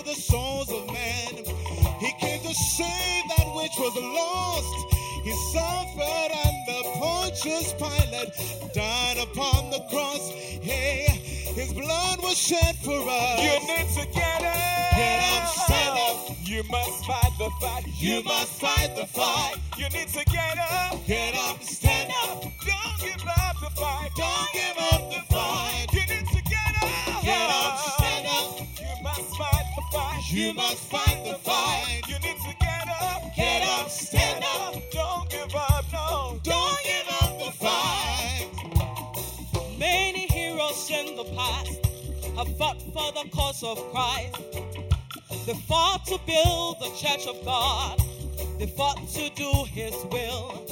For the souls of men. He came to save that which was lost. He suffered under Pontius Pilate, died upon the cross. Hey, his blood was shed for us. You need to get up. Get up, stand up. You must fight the fight. You must fight the fight. You need to get up. Get up, stand up. Don't give up the fight. Don't give up You must fight the fight. You need to get up. Get up, stand up. Don't give up, no. Don't give up the fight. Many heroes in the past have fought for the cause of Christ. They fought to build the church of God. They fought to do His will.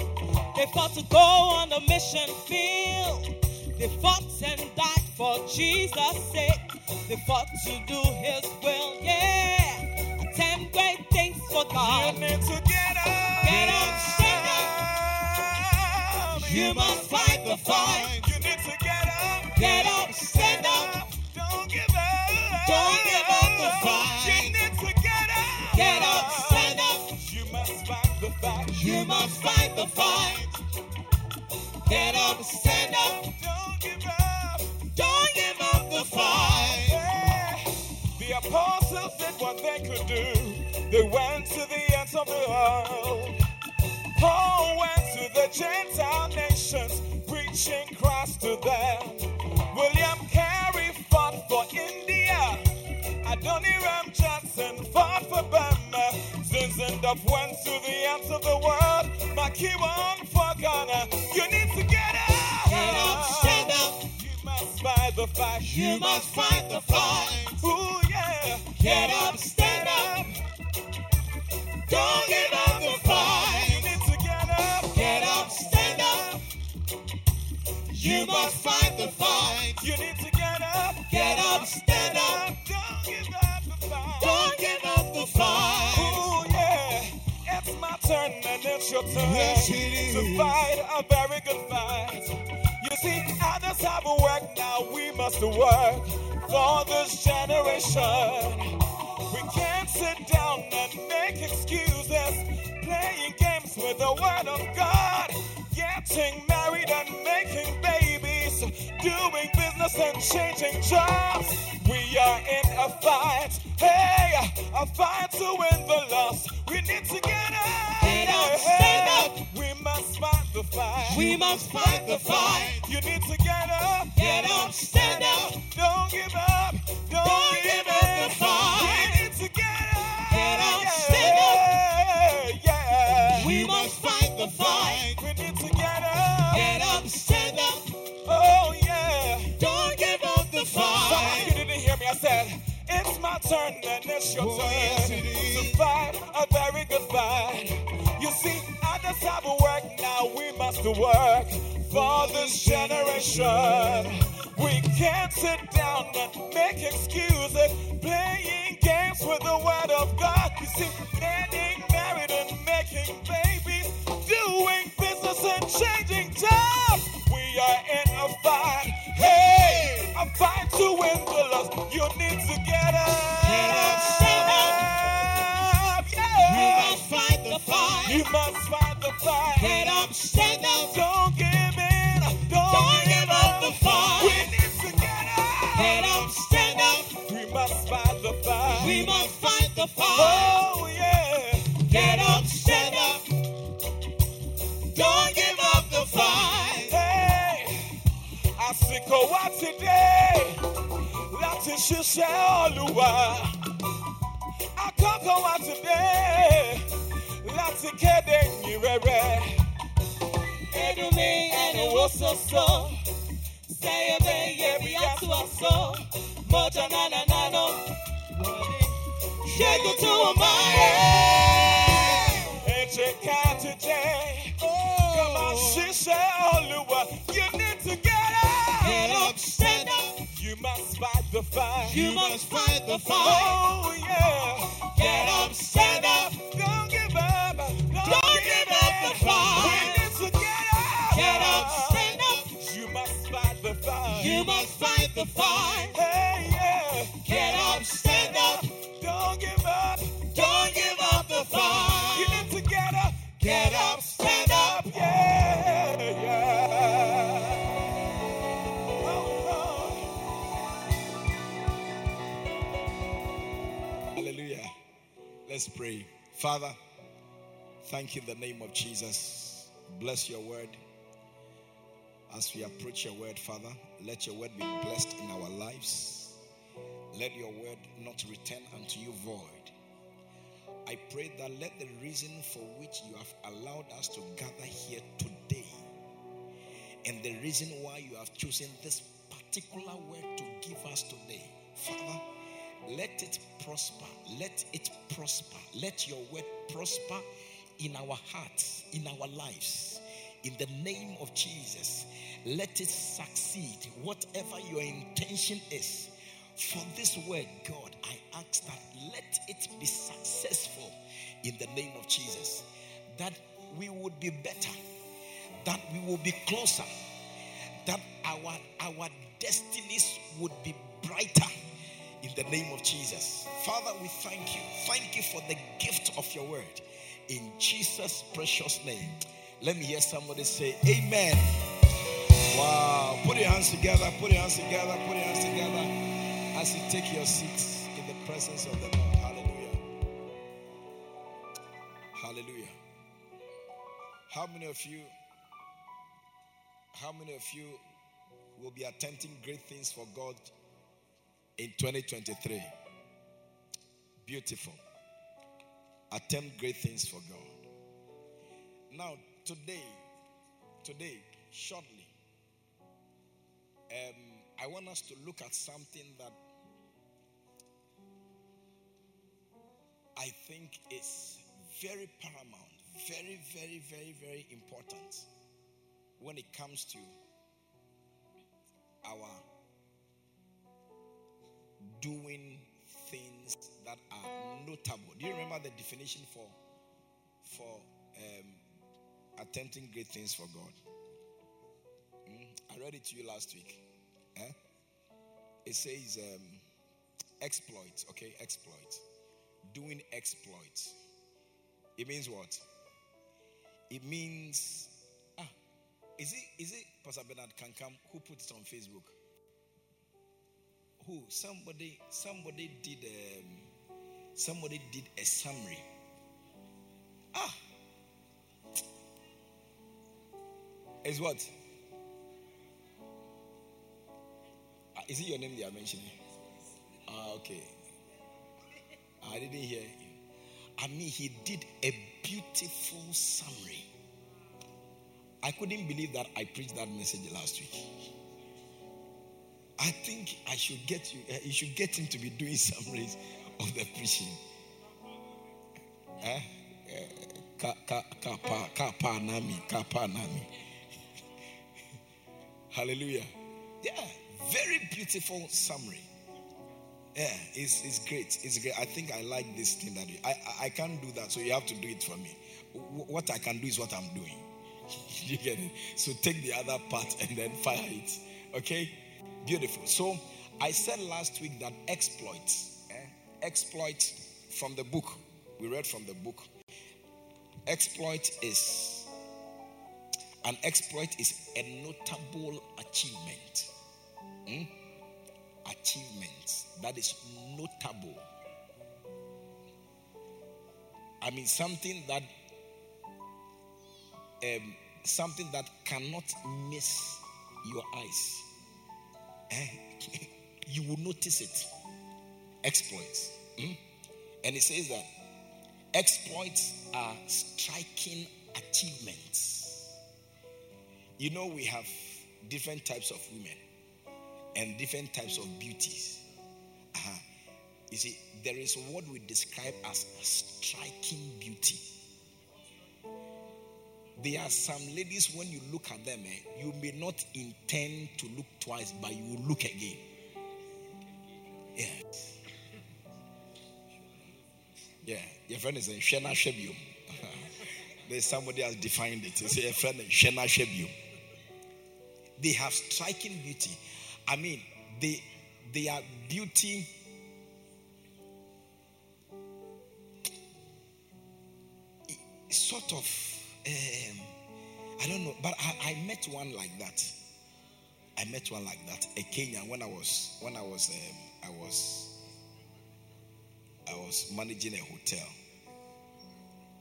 They fought to go on the mission field. They fought and died for Jesus' sake. They fought to do His will. Yeah. Ten great things for You God. need to get up. Get up, stand up. You must fight the fight. You need to get up. Get up, stand up. Don't give up. Don't give up the fight. You need to get up. Get up, stand up. You must fight the fight. You must fight the fight. Get up, stand up. Don't give up. Don't give up the fight. The apostles did what they could do. They went to the ends of the world. Paul went to the Gentile nations, preaching Christ to them. William Carey fought for India. Adoniram Judson fought for Burma. Zinzendorf went to the ends of the world. McKeown for Ghana. You need fight. You must fight the fight. Ooh, yeah. Get up, stand up. Don't give up the fight. You need to get up. Get up, stand up. You must fight the fight. You need to get up. Get up, stand up. Don't give up the fight. Don't give up the fight. Ooh, yeah. It's my turn and it's your turn Yes, it is. to fight a very good fight. See, others have work, now we must work for this generation. We can't sit down and make excuses, playing games with the word of God, getting married and making doing business and changing jobs. We are in a fight, hey, a fight to win the loss. We need to get up, Get up, stand up. We must fight the fight. We must fight the fight. You need to get up, Get up, stand up. Don't give up, don't, Don't give, give up the fight. We need to get up, Get up, yeah, stand Yeah, We must fight the fight. We need my turn and it's your turn to fight a very good fight. You see, I just have work, now we must work for this generation. We can't sit down and make excuses, playing games with the word of God. You see, getting married and making babies, doing business and changing jobs. We are in a fight. A fight to win the loss. You need to get up. Get up, stand up. Yeah. We must fight the fight. You must fight the fight. Get up, stand up. Don't give in. Don't, Don't give up the fight. We need to get up. Get up, stand up. We must fight the fight. We must fight the fight. Oh yeah. Get up, stand up. Don't give up the fight. Àsìkò wá ti dé láti ṣiṣẹ́ Olúwa. Àkókò wá ti dé láti kéde ìyìn rere. Edumi and it was so so. Say a baby, we are to us so. Moja na na na no. Shake it to jẹ́ ká the fight. You must fight the fight. Oh yeah. Get up, stand up. Don't give up. Don't, Don't give up the fight. We need to get up. Get up, stand up. You must fight the fight. You must fight the fight. Hey, yeah. Get up, stand up. Don't give up. Don't give up the You fight. need to get up. Get up, stand up. Yeah, yeah. Let's pray. Father, thank you in the name of Jesus. Bless your word. As we approach your word, Father, let your word be blessed in our lives. Let your word not return unto you void. I pray that let the reason for which you have allowed us to gather here today and the reason why you have chosen this particular word to give us today, Father, let it prosper. Let it prosper. Let your word prosper in our hearts, in our lives. In the name of Jesus, let it succeed. Whatever your intention is for this word, God, I ask that let it be successful in the name of Jesus. That we would be better, that we will be closer, that our our destinies would be brighter in the name of Jesus. Father, we thank you. Thank you for the gift of your word. In Jesus' precious name. Let me hear somebody say, Amen. Wow. Put your hands together. Put your hands together. Put your hands together as you take your seats in the presence of the Lord. Hallelujah. Hallelujah. How many of you, how many of you will be attempting great things for God in 2023? Beautiful. Attempt great things for God. Now, today, today, shortly, um, I want us to look at something that I think is very paramount, very, very, very, very important when it comes to our doing things that are notable. Do you remember the definition for for um, attempting great things for God? Mm? I read it to you last week. Eh? It says um, exploits. Okay, exploits. Doing exploits. It means what? It means ah, is it is it Pastor Bernard Kankam who put it on Facebook? Who somebody somebody did um, somebody did a summary. Ah, is what? Ah, is it your name they are mentioning? Ah, okay. I didn't hear. I mean, he did a beautiful summary. I couldn't believe that I preached that message last week. I think I should get you. Uh, you should get him to be doing summaries of the preaching. Eh? Kapa nami. Hallelujah. Yeah, very beautiful summary. Yeah, it's, it's great. It's great. I think I like this thing that you, I, I can't do that, so you have to do it for me. What I can do is what I'm doing. you get it? So take the other part and then fire it. Okay? Beautiful. So I said last week that exploit, eh? exploit from the book, we read from the book. Exploit is an exploit is a notable achievement. Hmm? Achievement that is notable. I mean something that um, something that cannot miss your eyes. Eh? you will notice it. Exploits. Hmm? And it says that exploits are striking achievements. You know, we have different types of women and different types of beauties. Uh-huh. You see, there is what we describe as a striking beauty. There are some ladies, when you look at them, eh, you may not intend to look twice, but you will look again. Yeah. Yeah. Your friend is a Shena Shebium. There's somebody has defined it. It's a friend Shena Shebium. They have striking beauty. I mean, they they are beauty. Sort of um, I don't know, but I, I, met one like that. I met one like that, a Kenyan. When I was when I was um, I was I was managing a hotel,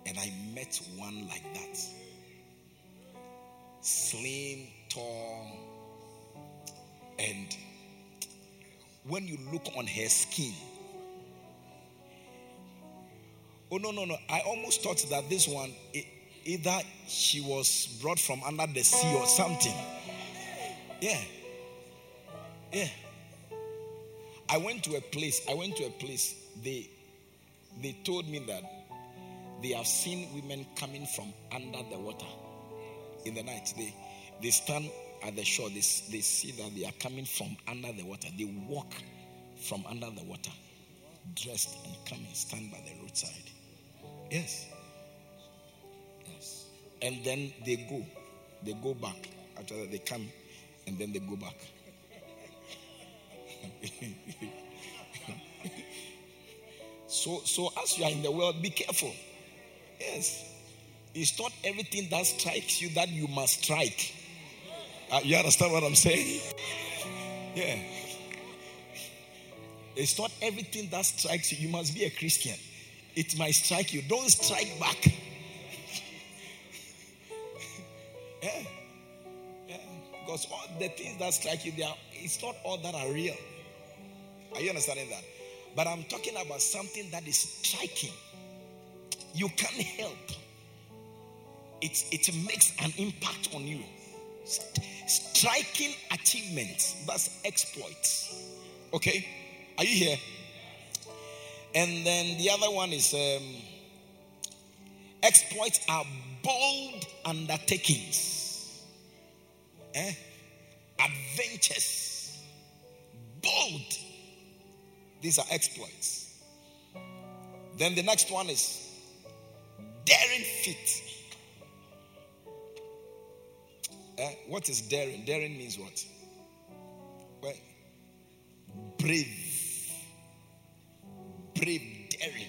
and I met one like that. Slim, tall, and when you look on her skin, oh no no no! I almost thought that this one. It, either she was brought from under the sea or something. Yeah. Yeah. I went to a place, I went to a place, they they told me that they have seen women coming from under the water in the night. They they stand at the shore, they, they see that they are coming from under the water. They walk from under the water, dressed and come and stand by the roadside. Yes and then they go. They go back. After that, they come and then they go back. so, so as you are in the world, be careful. Yes. It's not everything that strikes you that you must strike. Uh, you understand what I'm saying? Yeah. It's not everything that strikes you. You must be a Christian. It might strike you. Don't strike back. Yeah. yeah. Because all the things that strike you, there, it's not all that are real. Are you understanding that? But I'm talking about something that is striking. You can't help. It, it makes an impact on you. striking achievements. That's exploits. Okay? Are you here? And then the other one is um, exploits are bold undertakings, eh? adventures, bold. These are exploits. Then the next one is daring feat. Eh? What is daring? Daring means what? Well, brave. Brave, daring.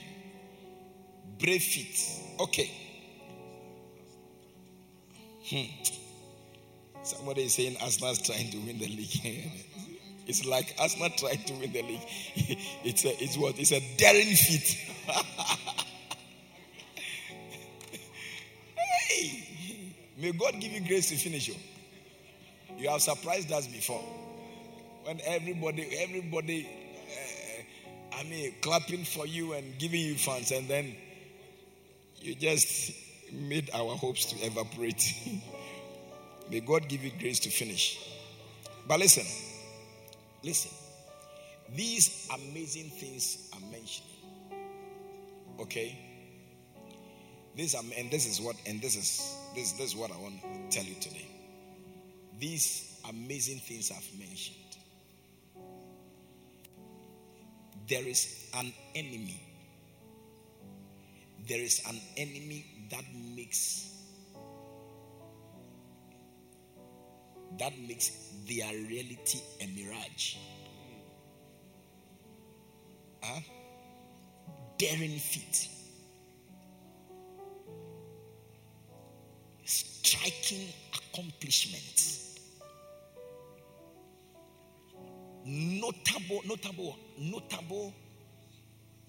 Brave feat. Okay. Hmm. Somebody is saying Arsenal's trying to win the league. it's like Arsenal trying to win the league. it's a, it's what? It's a daring feat. hey, may God give you grace to finish you. You have surprised us before when everybody, everybody, uh, I mean, clapping for you and giving you fans, and then you just made our hopes to evaporate. May God give you grace to finish. But listen, listen. These amazing things I'm mentioning. Okay? This and this is what and this is this, this is what I want to tell you today. These amazing things I've mentioned. There is an enemy. There is an enemy that makes that makes their reality a mirage. Huh? Daring feat. Striking accomplishments. Notable, notable, notable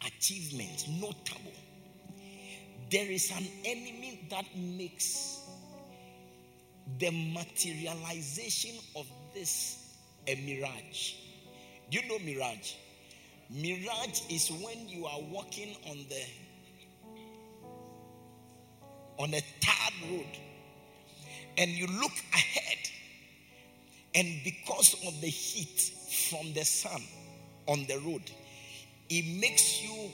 achievements. Notable. There is an enemy that makes the materialization of this a mirage. Do you know mirage? Mirage is when you are walking on the on a tarred road and you look ahead and because of the heat from the sun on the road it makes you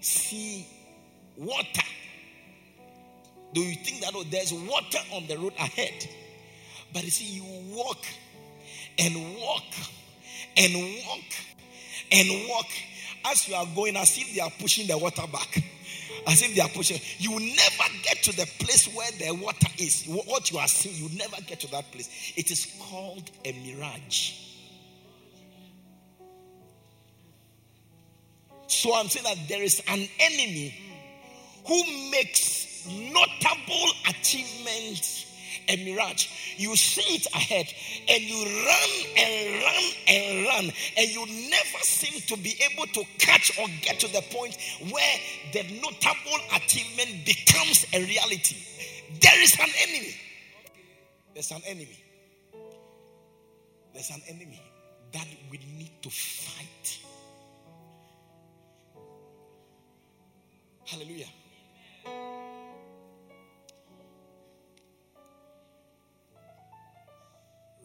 see water do you think that oh, there's water on the road ahead? But you see, you walk and walk and walk and walk as you are going, as if they are pushing the water back. As if they are pushing. You will never get to the place where the water is. What you are seeing, you never get to that place. It is called a mirage. So I'm saying that there is an enemy who makes notable achievements a mirage. You see it ahead and you run and run and run, and you never seem to be able to catch or get to the point where the notable achievement becomes a reality. There is an enemy. There's an enemy. There's an enemy that we need to fight. Hallelujah.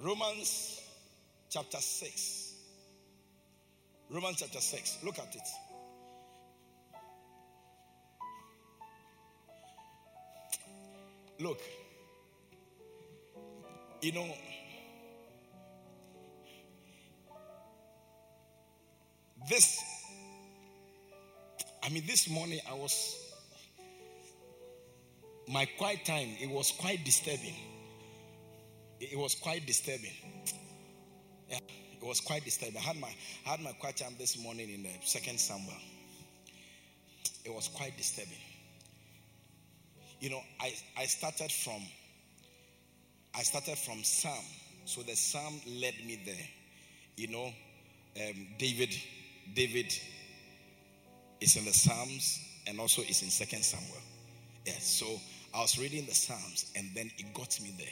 Romans chapter 6. Romans chapter 6. Look at it. Look. You know, this, I mean, this morning I was, my quiet time, it was quite disturbing it was quite disturbing. Yeah, it was quite disturbing. I had my I had my quiet time this morning in the second Samuel. It was quite disturbing. You know, I, I started from I started from Psalm. So the Psalm led me there. You know, um, David, David is in the Psalms and also is in Second Samuel. Yes, so I was reading the Psalms and then it got me there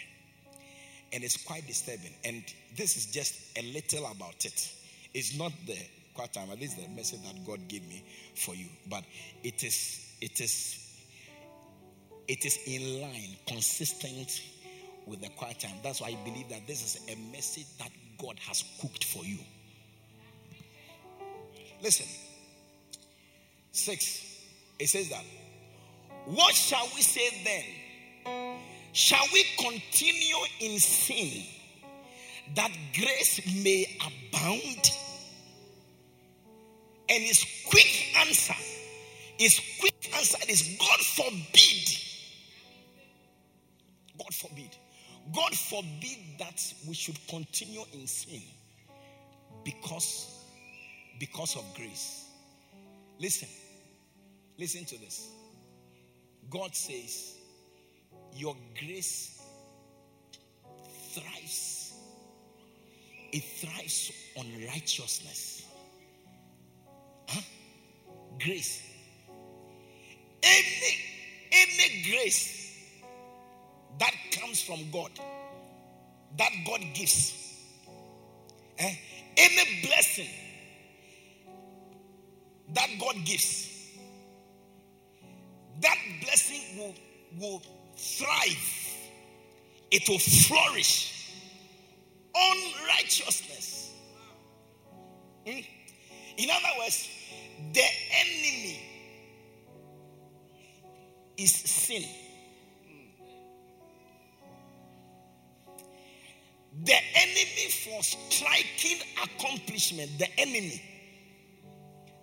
and it's quite disturbing. And this is just a little about it. It's not the quiet time. This is the message that God gave me for you. But it is it is it is in line, consistent with the quiet time. That's why I believe that this is a message that God has cooked for you. Listen. Six. It says that. What shall we say then? Shall we continue in sin that grace may abound? And his quick answer, his quick answer is God forbid. God forbid. God forbid that we should continue in sin because because of grace. Listen. Listen to this. God says, Your grace thrives. It thrives on righteousness. Huh? Grace. Any, any grace that comes from God, that God gives, eh? any blessing that God gives, that blessing will, will thrive, it will flourish on righteousness. Hmm? In other words, the enemy is sin. The enemy for striking accomplishment, the enemy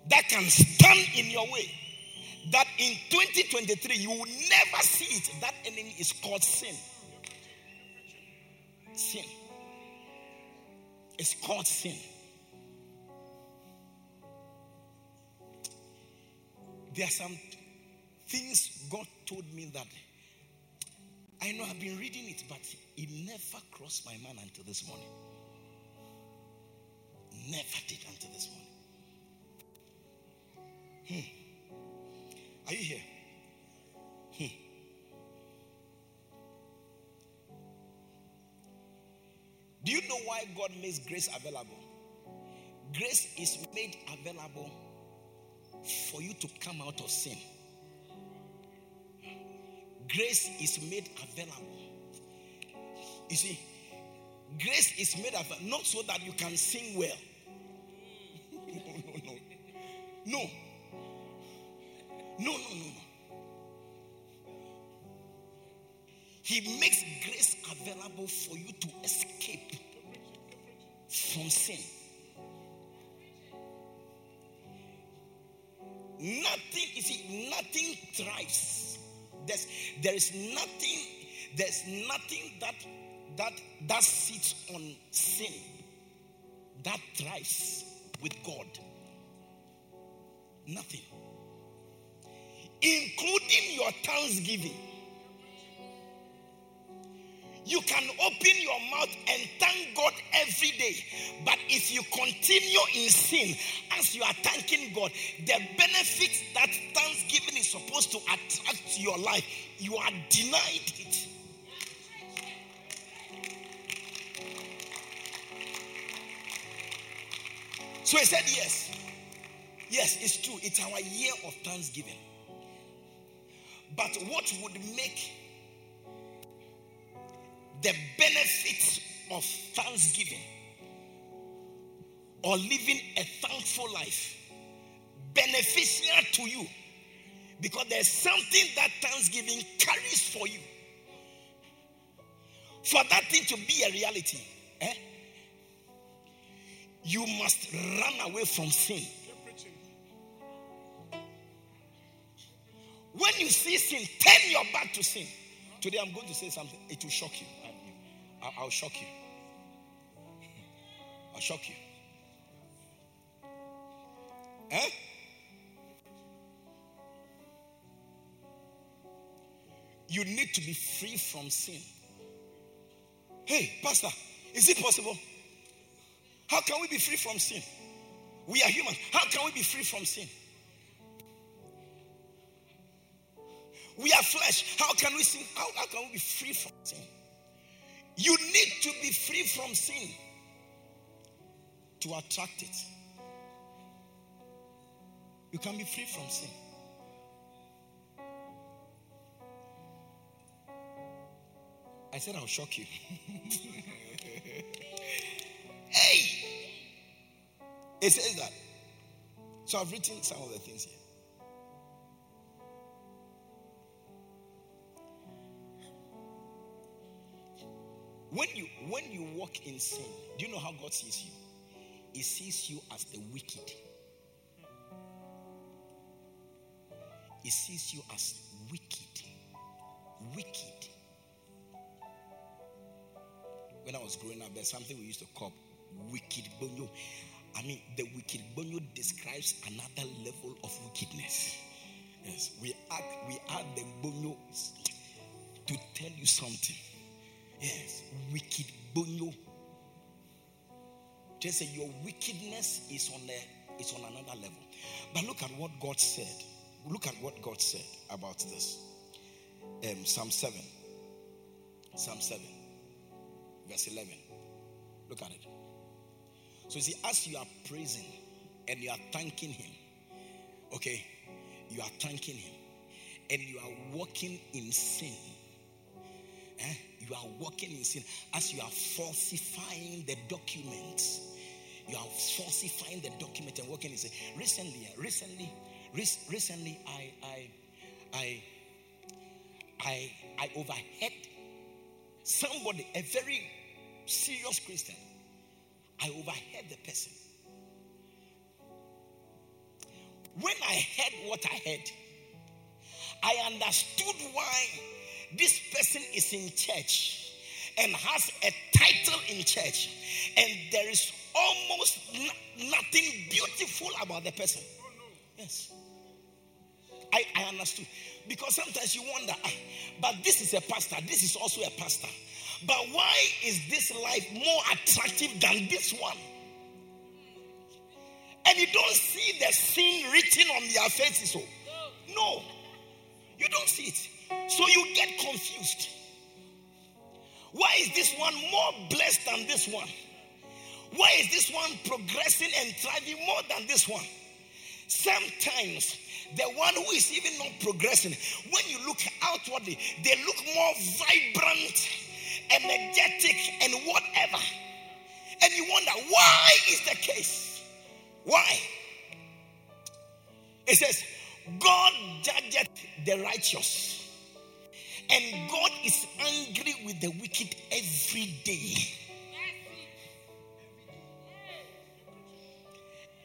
that can stand in your way, in 2023 you will never see it. That enemy is called sin. Sin. It's called sin. There are some things God told me that I know I've been reading it, but it never crossed my mind until this morning. Never did until this morning. Hmm. Are you here? Hmm. Do you know why God makes grace available? Grace is made available for you to come out of sin. Grace is made available. You see, grace is made available not so that you can sing well. no, no, no. No. For you to escape from sin. Nothing, you see, nothing thrives. There's, there is nothing, there's nothing that that that sits on sin that thrives with God. Nothing. Including your thanksgiving. You can open your mouth and thank God every day. But if you continue in sin as you are thanking God, the benefits that thanksgiving is supposed to attract to your life, you are denied it. So he said, Yes. Yes, it's true. It's our year of thanksgiving. But what would make the benefits of thanksgiving or living a thankful life beneficial to you? Because there's something that thanksgiving carries for you. For that thing to be a reality, eh, you must run away from sin. When you see sin, turn your back to sin. Today I'm going to say something. It will shock you. I'll, shock you. I'll shock you. Eh? You need to be free from sin. Hey, Pastor, is it possible? How can we be free from sin? We are human. How can we be free from sin? We are flesh. How can we sin? How, how can we be free from sin? You need to be free from sin to attract it. You can be free from sin. I said I'll shock you. hey! It says that. So I've written some of the things here. When you when you walk in sin, do you know how God sees you? He sees you as the wicked. He sees you as wicked. Wicked. When I was growing up, there's something we used to call wicked bonyo. I mean, the wicked bonyo describes another level of wickedness. Yes, we add we add the bonyo to tell you something. Yes, wicked bonyo. Just say your wickedness is on a is on another level. But look at what God said. Look at what God said about this. Um, Psalm 7. Psalm 7, verse 11. Look at it. So you see, as you are praising and you are thanking Him, okay, you are thanking Him, and you are walking in sin. Eh? You are walking in sin as you are falsifying the documents. You are falsifying the document and working in sin. Recently, eh, recently, recently, I, I, I, I, I overheard somebody, a very serious Christian. I overheard the person. When I heard what I heard, I understood why this person is in church and has a title in church, and there is almost nothing beautiful about the person. Yes. I, I understood. Because sometimes you wonder, ah, but this is a pastor, this is also a pastor. But why is this life more attractive than this one? And you don't see the sin written on their faces. Oh. No, you don't see it. So you get confused. Why is this one more blessed than this one? Why is this one progressing and thriving more than this one? Sometimes the one who is even not progressing, when you look outwardly, they look more vibrant, energetic, and whatever. And you wonder, why is the case? Why? It says, God judgeth the righteous and God is angry with the wicked every day.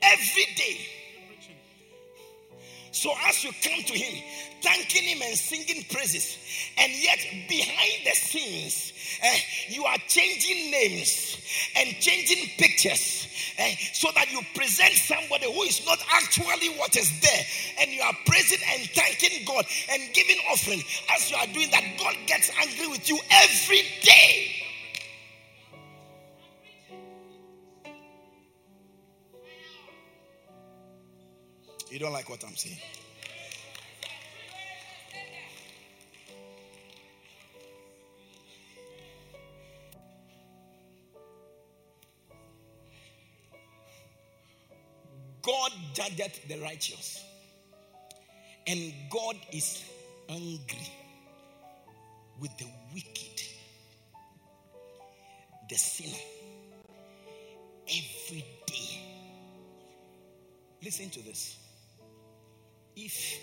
Every day. So as you come to Him, thanking Him and singing praises, and yet behind the scenes, uh, you are changing names and changing pictures uh, so that you present somebody who is not actually what is there, and you are praising and thanking God and giving offering. As you are doing that, God gets angry with you every day. You don't like what I'm saying? God judgeth the righteous, and God is angry with the wicked, the sinner, every day. Listen to this. If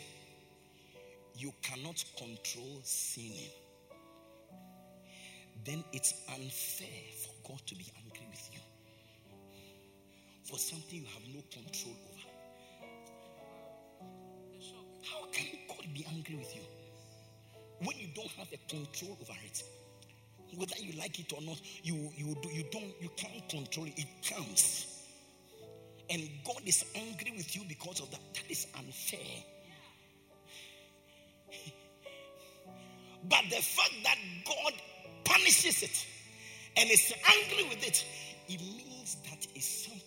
you cannot control sinning, then it's unfair for God to be angry with you for something you have no control over. Be angry with you when you don't have a control over it? Whether you like it or not, you you do you don't you can't control it. It comes. And God is angry with you because of that. That is unfair. But the fact that God punishes it and is angry with it, it means that it's something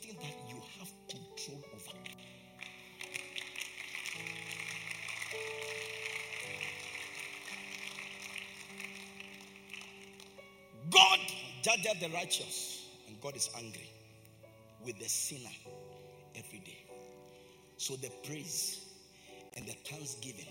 judges the righteous, and God is angry with the sinner every day. So the praise and the thanksgiving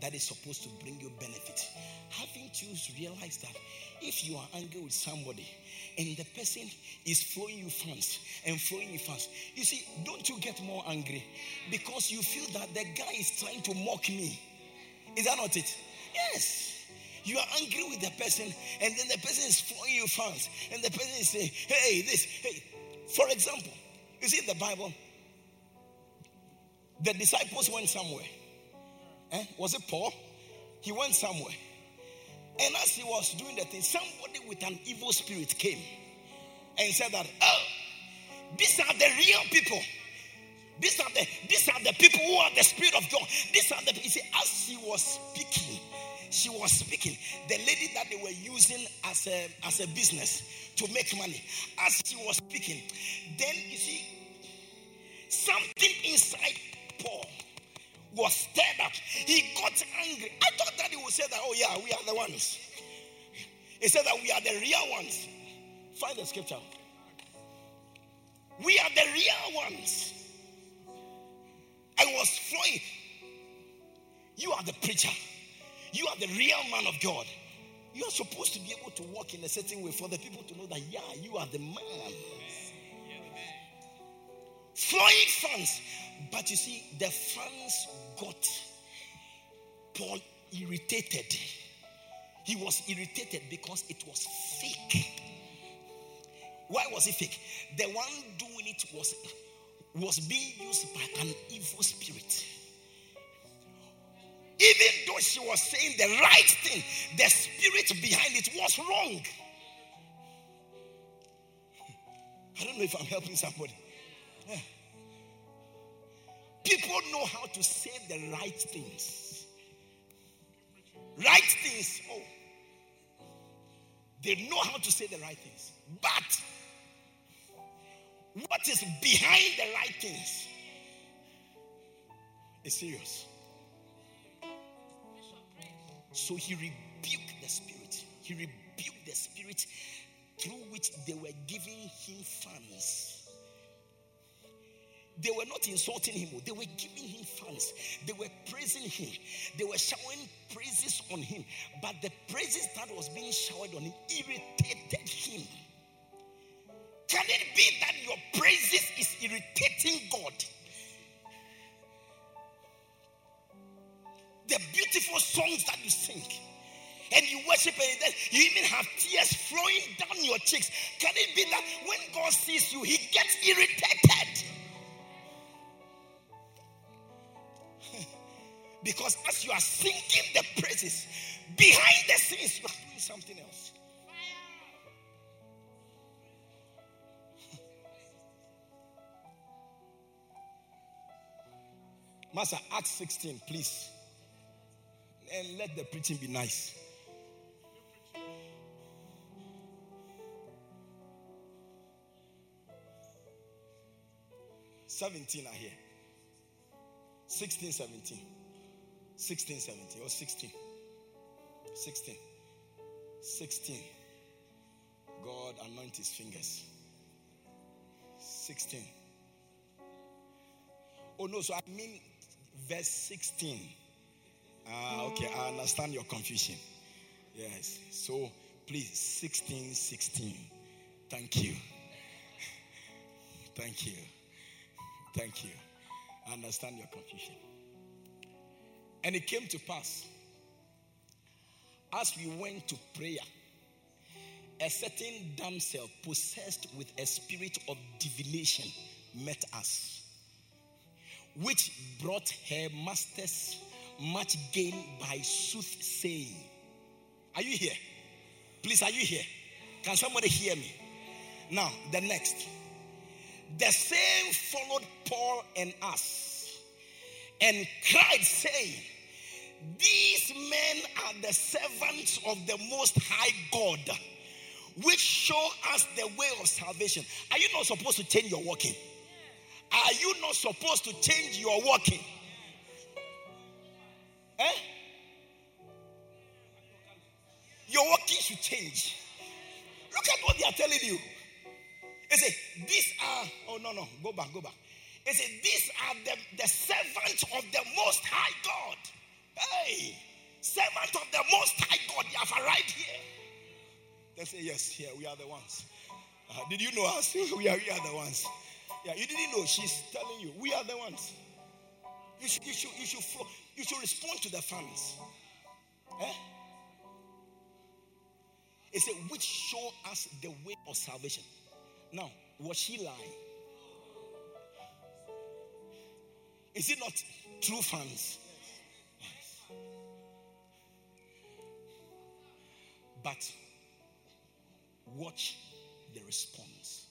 that is supposed to bring you benefit. Haven't you realized that if you are angry with somebody and the person is throwing you funds and throwing you funds, you see, don't you get more angry because you feel that the guy is trying to mock me? Is that not it? Yes. You are angry with the person, and then the person is throwing you funds, and the person is saying, Hey, this, hey. For example, you see in the Bible, the disciples went somewhere. Eh? Was it Paul? He went somewhere. And as he was doing the thing, somebody with an evil spirit came and said that, oh, these are the real people. These are the these are the people who are the spirit of God. These are the you see, as he was speaking, she was speaking. The lady that they were using as a as a business to make money. As she was speaking, then you see something inside Paul was stirred up. He got angry. I thought that he would say that, oh, yeah, we are the ones. He said that we are the real ones. Find the scripture. We are the real ones. I was flowing. You are the preacher. You are the real man of God. You are supposed to be able to walk in a certain way for the people to know that, yeah, you are the man. Flowing funds. But you see, the funds got Paul irritated. He was irritated because it was fake. Why was it fake? The one doing it was was being used by an evil spirit. Even though she was saying the right thing, the spirit behind it was wrong. I don't know if I'm helping somebody. People know how to say the right things. Right things. Oh. They know how to say the right things. But what is behind the right things is serious. So he rebuked the spirit. He rebuked the spirit through which they were giving him funds. They were not insulting him, they were giving him thanks. They were praising him. They were showering praises on him. But the praises that was being showered on him irritated him. Can it be that your praises is irritating God? Beautiful songs that you sing and you worship and then you even have tears flowing down your cheeks. Can it be that when God sees you, he gets irritated? Because as you are singing the praises, behind the scenes, you are doing something else. Master, Acts 16, please. And let the preaching be nice. Seventeen are here. 16, 17. 16, 17 or 16. 16. 16. God anoint his fingers. 16. Oh no, so I mean verse 16. Ah, okay, I understand your confusion. Yes. So please, 16, 16. Thank you. Thank you. Thank you. I understand your confusion. And it came to pass, as we went to prayer, a certain damsel possessed with a spirit of divination met us, which brought her masters much gain by soothsaying. Are you here? Please, are you here? Can somebody hear me? Now, the next. The same followed Paul and us and cried, saying, these men are the servants of the Most High God, which show us the way of salvation. Are you not supposed to change your walking? Are you not supposed to change your walking? Eh? Your walking should change. Look at what they are telling you. They say, These are, oh no, no, go back, go back. They say, These are the, the servants of the Most High God. Hey, servant of the Most High God, you have arrived here. They say, Yes, here we are the ones. Uh, did you know us? we, are, we are the ones. Yeah, you didn't know. She's telling you, we are the ones. You should, you should, you should, flow, you should respond to the fans. Eh? It said, which show us the way of salvation. Now, was she lying? Is it not true fans? Yes. But watch the response.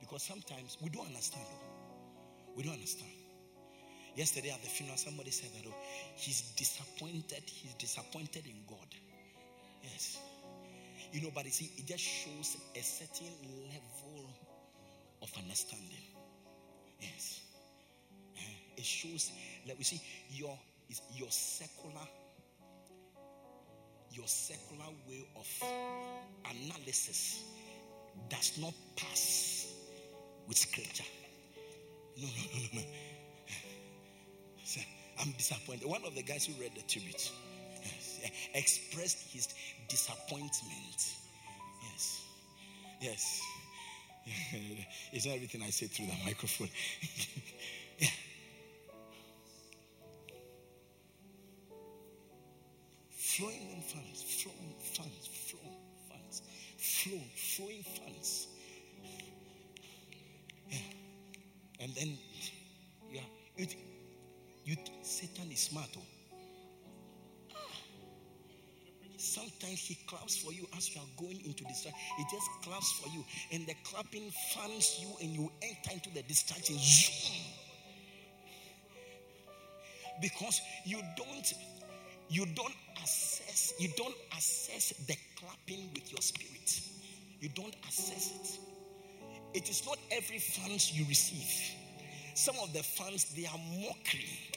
Because sometimes we don't understand. We don't understand. Yesterday at the funeral, somebody said that oh, he's disappointed. He's disappointed in God. Yes. You know, but you see, it just shows a certain level of understanding. Yes. Eh, it shows, let we see, your, your secular your secular way of analysis does not pass with scripture. No, no, no, no, no. I'm disappointed. One of the guys who read the tribute expressed his disappointment. Yes. Yes. it's not everything I say through the microphone. flowing in funds, flowing funds, flowing funds, flow, flowing funds. Yeah. And then, yeah, you, Satan is smart. Oh. Sometimes he claps for you as you are going into the distraction. He just claps for you, and the clapping fans you, and you enter into the distraction. Because you don't, you don't assess, you don't assess the clapping with your spirit. You don't assess it. It is not every fans you receive. Some of the fans they are mockery.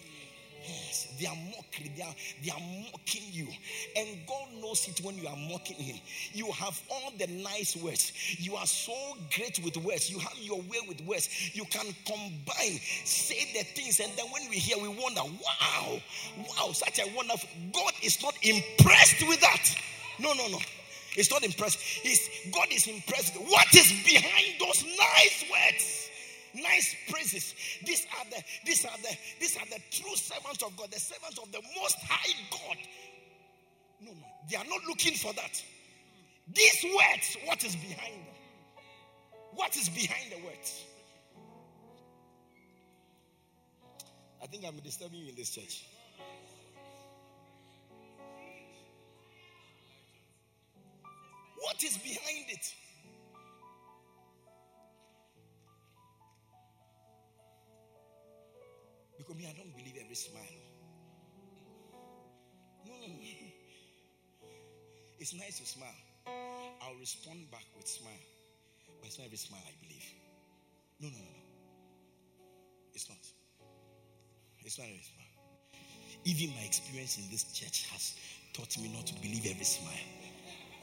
Yes, they are mocking. They are, they are mocking you. And God knows it when you are mocking Him. You have all the nice words. You are so great with words. You have your way with words. You can combine, say the things, and then when we hear, we wonder, wow, wow, such a wonderful. God is not impressed with that. No, no, no. It's not impressed. He's, God is impressed. What is behind those nice words? Nice praises. These are the these are the these are the true servants of God, the servants of the most high God. No, no, they are not looking for that. These words, what is behind them? What is behind the words? I think I'm disturbing you in this church. What is behind it? Because me, I don't believe every smile. No, no, no. It's nice to smile. I'll respond back with smile. But it's not every smile I believe. No, no, no, no. It's not. It's not every smile. Even my experience in this church has taught me not to believe every smile.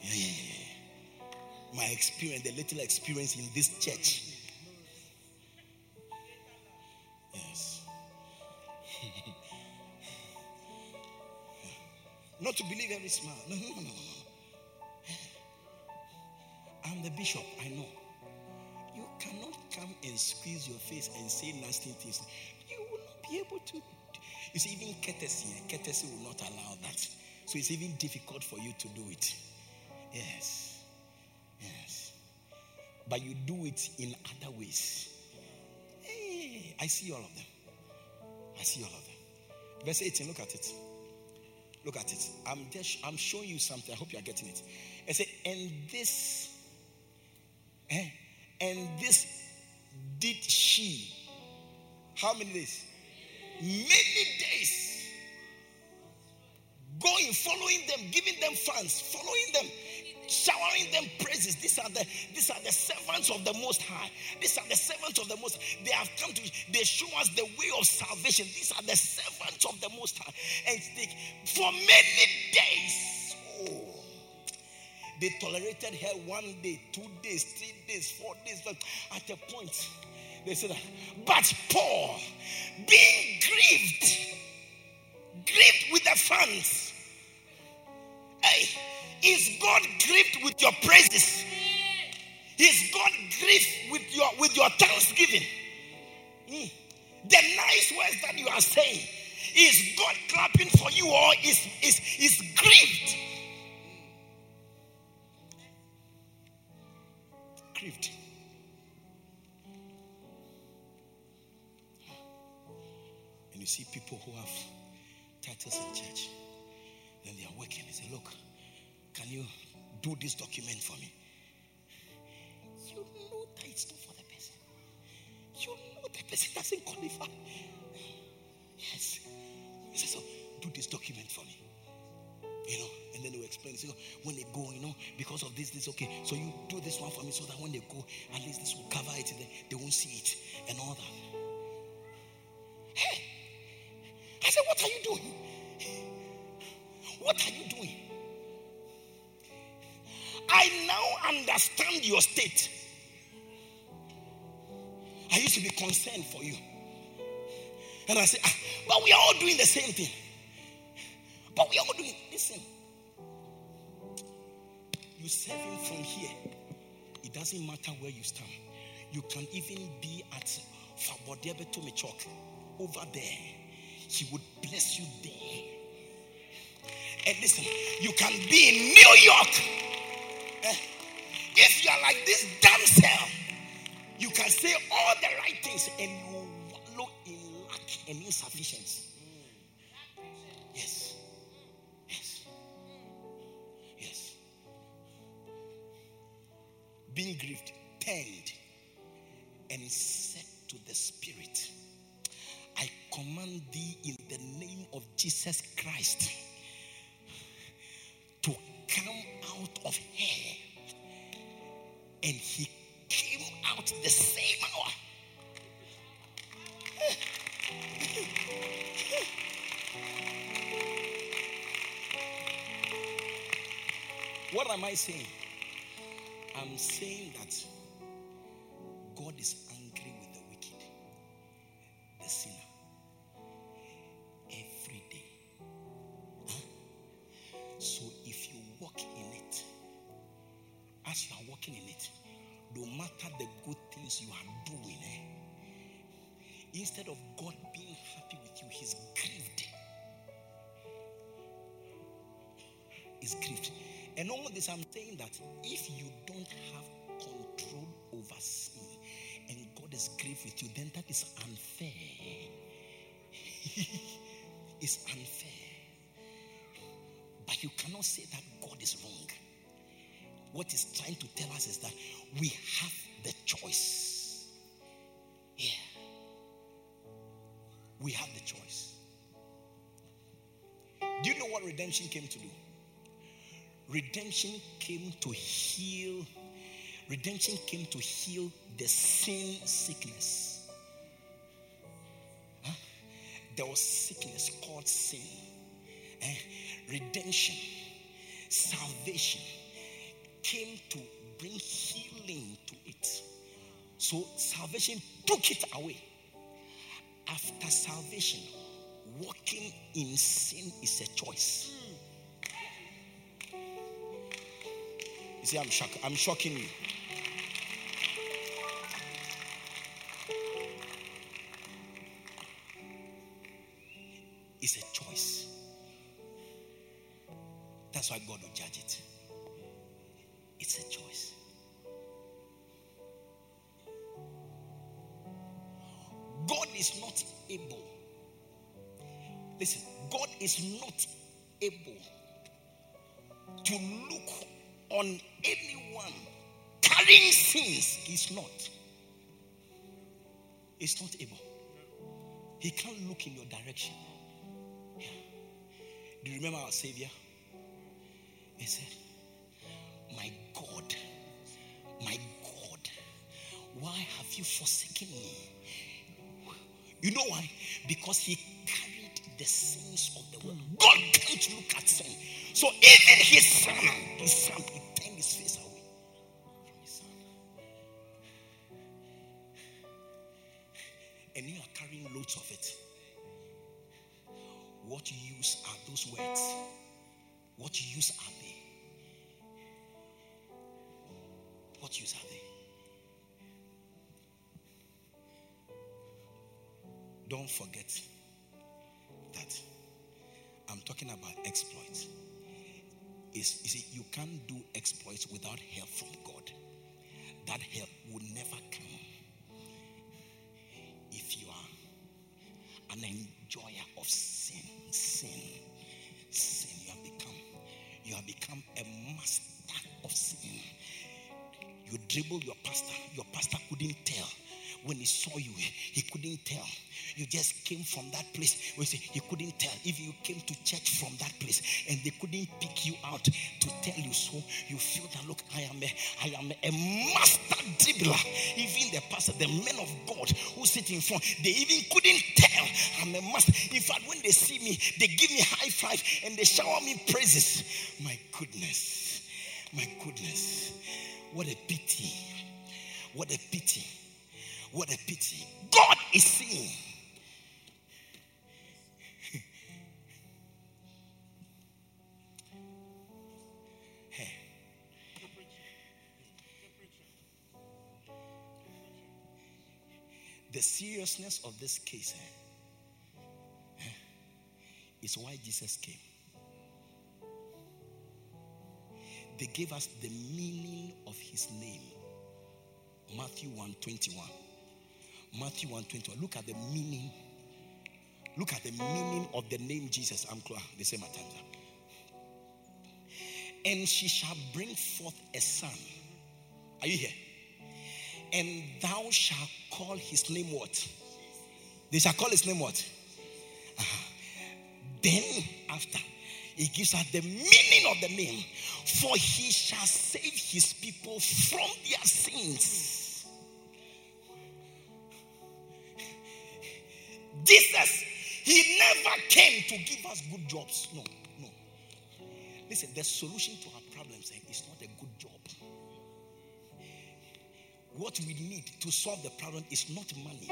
Yeah, yeah, yeah. My experience, the little experience in this church Every smile. No, no, no, no. I'm the bishop, I know. You cannot come and squeeze your face and say nasty things. You will not be able to. You see, even courtesy, courtesy will not allow that. So it's even difficult for you to do it. Yes. Yes. But you do it in other ways. Hey, I see all of them. I see all of them. Verse 18, look at it. Look at it. I'm just I'm showing you something. I hope you are getting it. I say, and this, eh, and this did she. How many days? Many days. Going, following them, giving them funds, following them, showering them praises. These are the these are the servants of the Most High. These are the servants of the Most. They have come to. They show us the way of salvation. These are the servants of the Most High, and they, for many days. Oh, they tolerated her one day, two days, three days, four days. But at a point, they said, "But Paul, being grieved." grieved with the fans? Hey, is God grieved with your praises? Is God grieved with your with your thanksgiving? Mm. The nice words that you are saying, is God clapping for you or is is is grieved? Grieved. And you see people who have titles in church, then they are working. They say, Look, can you do this document for me? You know that it's not for the person. You know the person doesn't qualify. Yes. He says, So do this document for me. You know, and then will explain. So when they go, you know, because of this, this, okay. So you do this one for me so that when they go, at least this will cover it. They, they won't see it and all that. Hey, I said, what are you doing? What are you understand your state. I used to be concerned for you. And I say, ah, but we are all doing the same thing. But we are all doing, listen. You serve him from here. It doesn't matter where you stand. You can even be at Fabodebe Tomechok over there. He would bless you there. And listen, you can be in New York. Eh? If you are like this damsel, you can say all the right things and you wallow in lack and insufficiency. Yes. Yes. Yes. Being grieved, walking in it, no matter the good things you are doing, eh, instead of God being happy with you, He's grieved. He's grieved. And all this, I'm saying that if you don't have control over sin and God is grieved with you, then that is unfair. it's unfair. But you cannot say that God is wrong. What trying to tell us is that we have the choice. Yeah. We have the choice. Do you know what redemption came to do? Redemption came to heal. Redemption came to heal the sin sickness. Huh? There was sickness called sin. Eh? Redemption, salvation came to bring healing to it. So salvation took it away. After salvation, walking in sin is a choice. You see, I'm shock, I'm shocking you. He can't look in your direction. Do you remember our Savior? He said, My God, my God, why have you forsaken me? You know why? Because he carried the sins of the world. God can't look at sin. So even his son, his son, You just came from that place. We say he couldn't tell if you came to church from that place and they couldn't pick you out to tell you so. You feel that look, I am a I am a master dribbler. Even the pastor, the men of God who sit in front, they even couldn't tell I'm a master. In fact, when they see me, they give me high five and they shower me praises. My goodness, my goodness, what a pity! What a pity! What a pity! God is seeing. Seriousness of this case eh, is why Jesus came. They gave us the meaning of his name. Matthew 121. Matthew 121. Look at the meaning. Look at the meaning of the name Jesus. I'm. The same attention. And she shall bring forth a son. Are you here? And thou shalt call his name what? They shall call his name what? Uh-huh. Then after he gives us the meaning of the name, for he shall save his people from their sins. Jesus, he never came to give us good jobs. No, no. Listen, the solution to our problems eh, is not what we need to solve the problem is not money.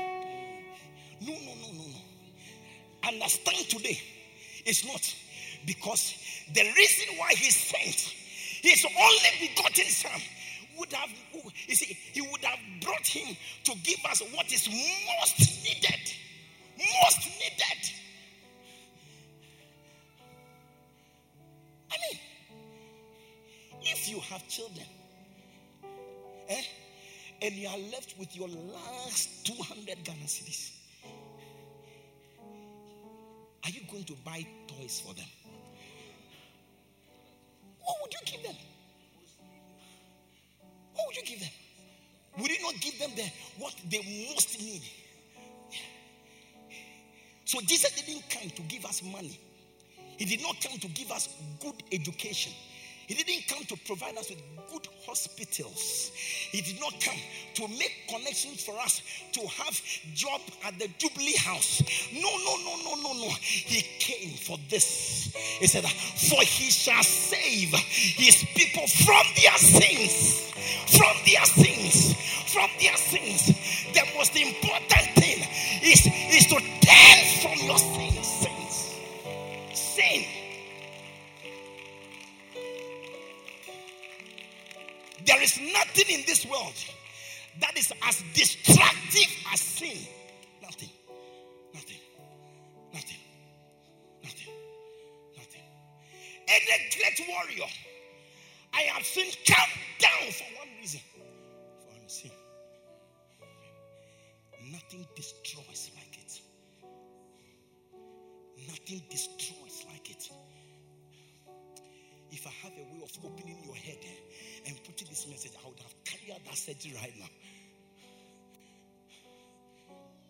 No, no, no, no, no. Understand today, it's not because the reason why he sent his only begotten son would have, you see, he would have brought him to give us what is most needed. Most needed. I mean, if you have children? And you are left with your last 200 Ghana cedis. Are you going to buy toys for them? What would you give them? What would you give them? Would you not give them the what they most need? So Jesus didn't come to give us money. He did not come to give us good education. He didn't come to provide us with good hospitals. He did not come to make connections for us to have job at the Jubilee House. No, no, no, no, no, no. He came for this. He said, "For he shall save his people from their sins, from their sins, from their sins." The most important thing is is to turn from your sins. In this world that is as destructive as sin. Nothing. Nothing. Nothing. Nothing. Nothing. Any great warrior I have seen come down for one reason for one sin. Nothing destroys like it. Nothing destroys like it. If I have a way of opening your head and putting this message, I would have that surgery right now.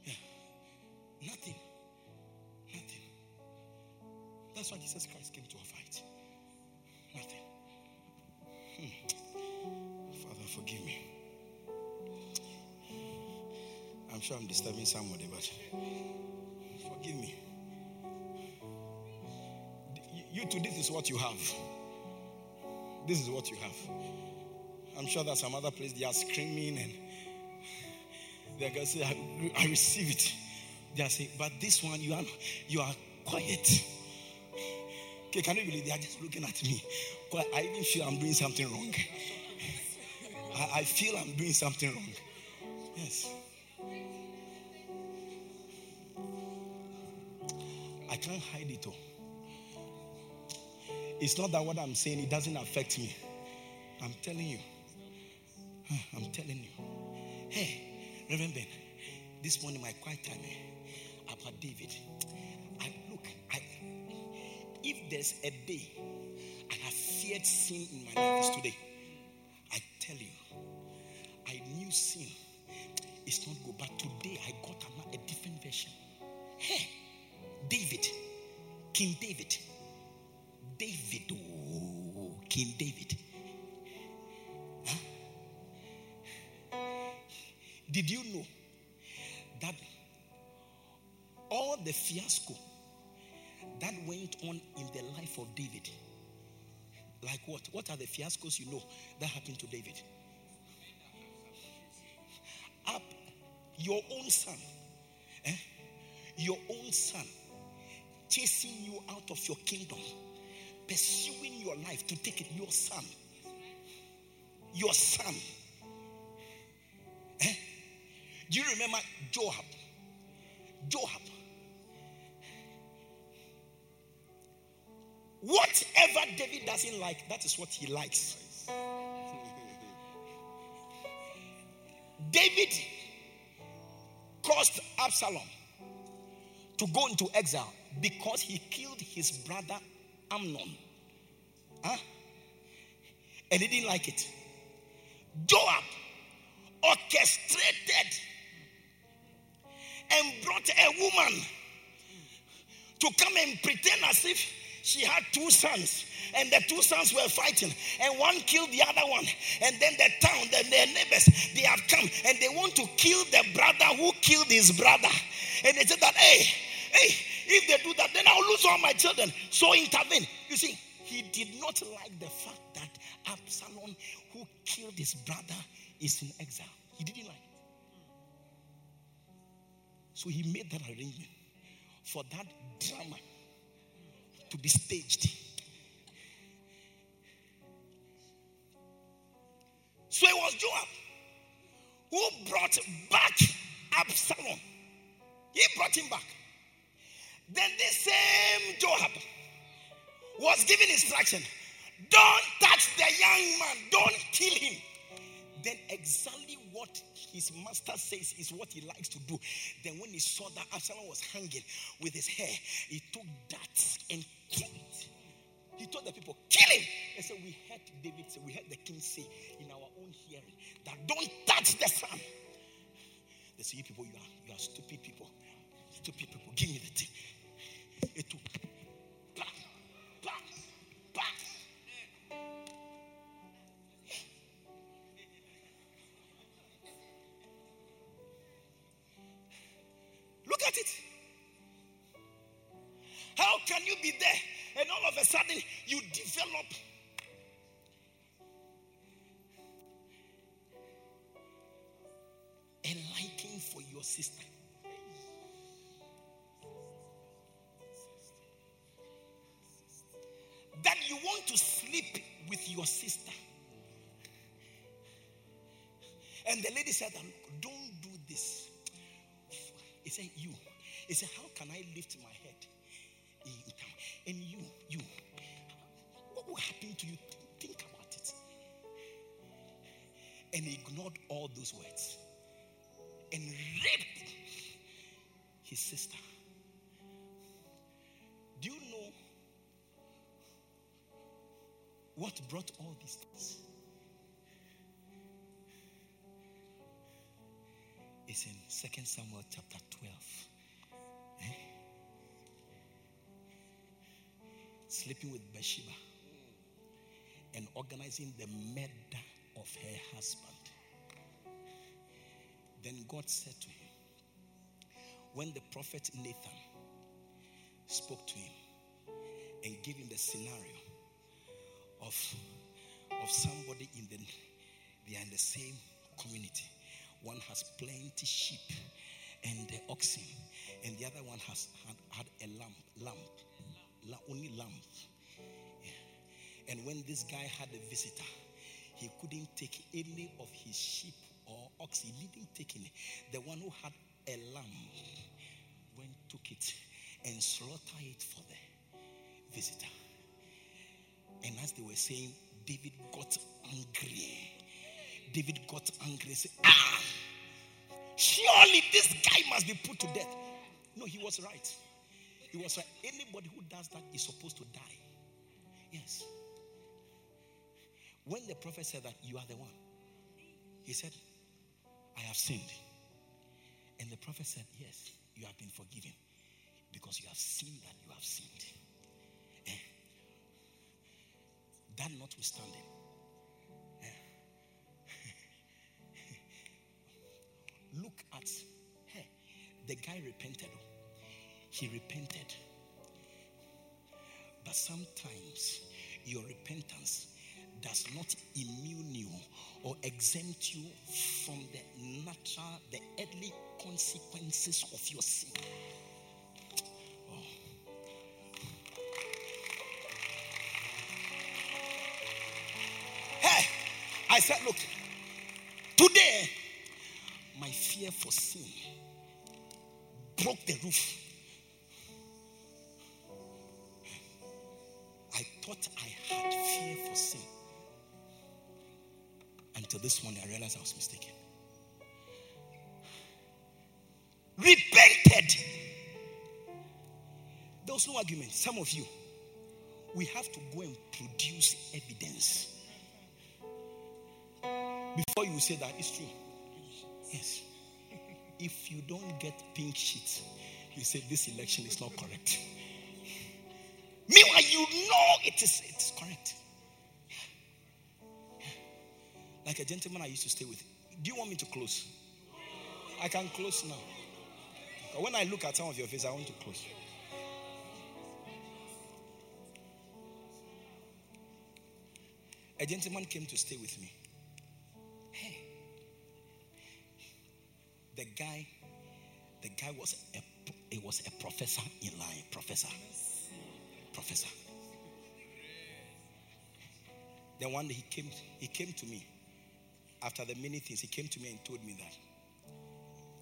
Yeah. Nothing. Nothing. That's why Jesus Christ came to our fight. Nothing. Hmm. Father, forgive me. I'm sure I'm disturbing somebody, but forgive me. You too, this is what you have. This is what you have. I'm sure that some other place they are screaming and they're gonna say, I, I receive it. They are saying, but this one you are you are quiet. Okay, can you believe they are just looking at me? I even feel I'm doing something wrong. I, I feel I'm doing something wrong. Yes. I can't hide it all. It's not that what I'm saying, it doesn't affect me. I'm telling you. I'm telling you. Hey, Reverend Ben, this morning my quiet time eh, about David. I look, I if there's a day I have feared sin in my life is today. I tell you, I knew sin is not good, but today I got a different version. Hey, David, King David, David, oh, King David. Did you know that all the fiasco that went on in the life of David. Like what? What are the fiascos you know that happened to David? Up your own son, eh? your own son, chasing you out of your kingdom, pursuing your life to take it. Your son, your son. Do you remember Joab? Joab Whatever David doesn't like, that is what he likes. David caused Absalom to go into exile because he killed his brother Amnon. Huh? And he didn't like it. Joab orchestrated and brought a woman to come and pretend as if she had two sons. And the two sons were fighting. And one killed the other one. And then the town the, their neighbors they have come. And they want to kill the brother who killed his brother. And they said that hey hey if they do that then i'll lose all my children. So intervene. You see he did not like the fact that absalom who killed his brother is in exile. He didn't like so he made that arrangement for that drama to be staged. So it was Joab who brought back Absalom. He brought him back. Then the same Joab was given instruction don't touch the young man, don't kill him. Then exactly what his master says is what he likes to do. Then when he saw that Absalom was hanging with his hair, he took that and killed it. He told the people, kill him. They said, we heard David say, we heard the king say in our own hearing that don't touch the son. They say, you people, you are, you are stupid people. Stupid people, give me the thing. It took And the lady said, um, Don't do this. He said, You. He said, How can I lift my head? And you, you, what will happen to you? Think about it. And he ignored all those words and raped his sister. Do you know what brought all these things? 2 Samuel chapter 12. Eh? sleeping with Bathsheba and organizing the murder of her husband. Then God said to him, when the prophet Nathan spoke to him and gave him the scenario of, of somebody in the they are in the same community. One has plenty sheep and the oxen, and the other one has had, had a lamb, lamb only lamb. And when this guy had a visitor, he couldn't take any of his sheep or ox. He didn't take any. The one who had a lamb went, took it, and slaughtered it for the visitor. And as they were saying, David got angry. David got angry said, Ah, surely this guy must be put to death. No, he was right. He was right. Anybody who does that is supposed to die. Yes. When the prophet said that you are the one, he said, I have sinned. And the prophet said, Yes, you have been forgiven because you have seen that you have sinned. Eh? That notwithstanding, look at hey, the guy repented. He repented. But sometimes your repentance does not immune you or exempt you from the natural, the earthly consequences of your sin. Oh. Hey, I said, look, today my fear for sin broke the roof. I thought I had fear for sin. Until this morning, I realized I was mistaken. Repented. There was no argument. Some of you, we have to go and produce evidence before you say that it's true. Yes. If you don't get pink sheets, you say this election is not correct. Meanwhile, you know it is, it is correct. Like a gentleman I used to stay with. Do you want me to close? I can close now. When I look at some of your face, I want to close. A gentleman came to stay with me. The guy, the guy was a, it was a professor in line, professor, professor. Then one day he came, he came to me after the many things, he came to me and told me that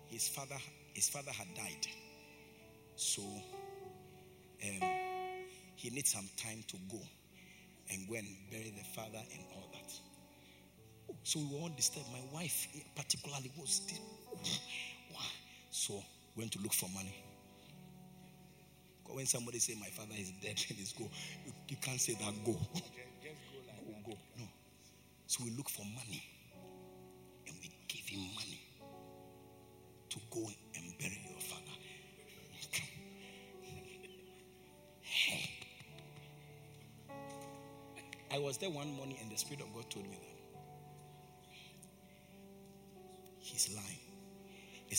his father, his father had died. So um, he needs some time to go and go and bury the father and all that. So we were all disturbed. My wife particularly was so went to look for money. When somebody say my father is dead, let's go. You, you can't say that go. Go, go. No. So we look for money and we give him money to go and bury your father. Hey. I was there one morning and the Spirit of God told me that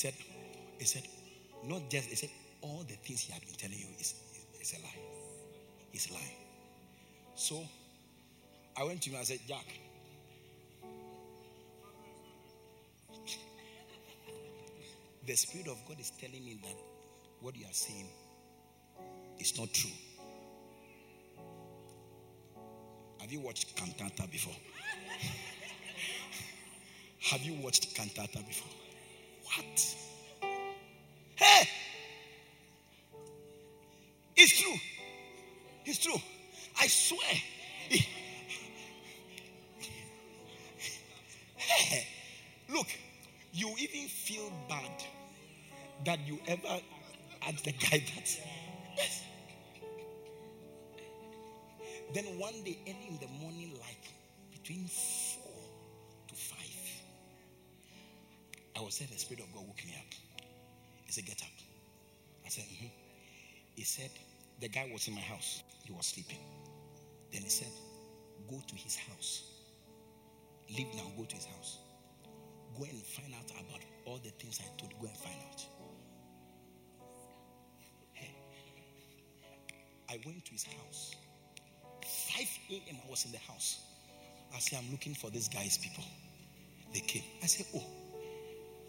said, he said, not just, he said, all the things he had been telling you is, is, is a lie. He's lie. So I went to him and I said, Jack, the Spirit of God is telling me that what you are saying is not true. Have you watched cantata before? Have you watched cantata before? What? Hey! It's true. It's true. I swear. Hey, look, you even feel bad that you ever asked the guy guy was in my house. He was sleeping. Then he said, Go to his house. Leave now, go to his house. Go and find out about all the things I told you. Go and find out. Hey, I went to his house. 5 a.m. I was in the house. I said, I'm looking for these guys, people. They came. I said, Oh,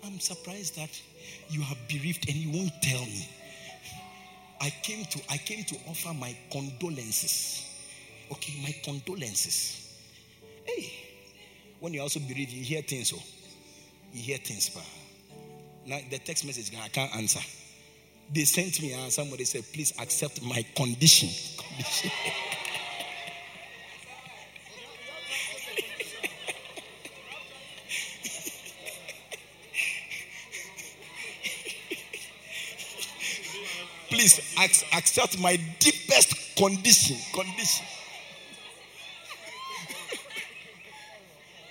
I'm surprised that you are bereaved and you won't tell me. I came to I came to offer my condolences. okay, my condolences. Hey, when you also believe, you hear things. Oh, you hear things, pa. Now the text message I can't answer. They sent me and somebody said, please accept my condition. condition. Accept my deepest condition. Condition.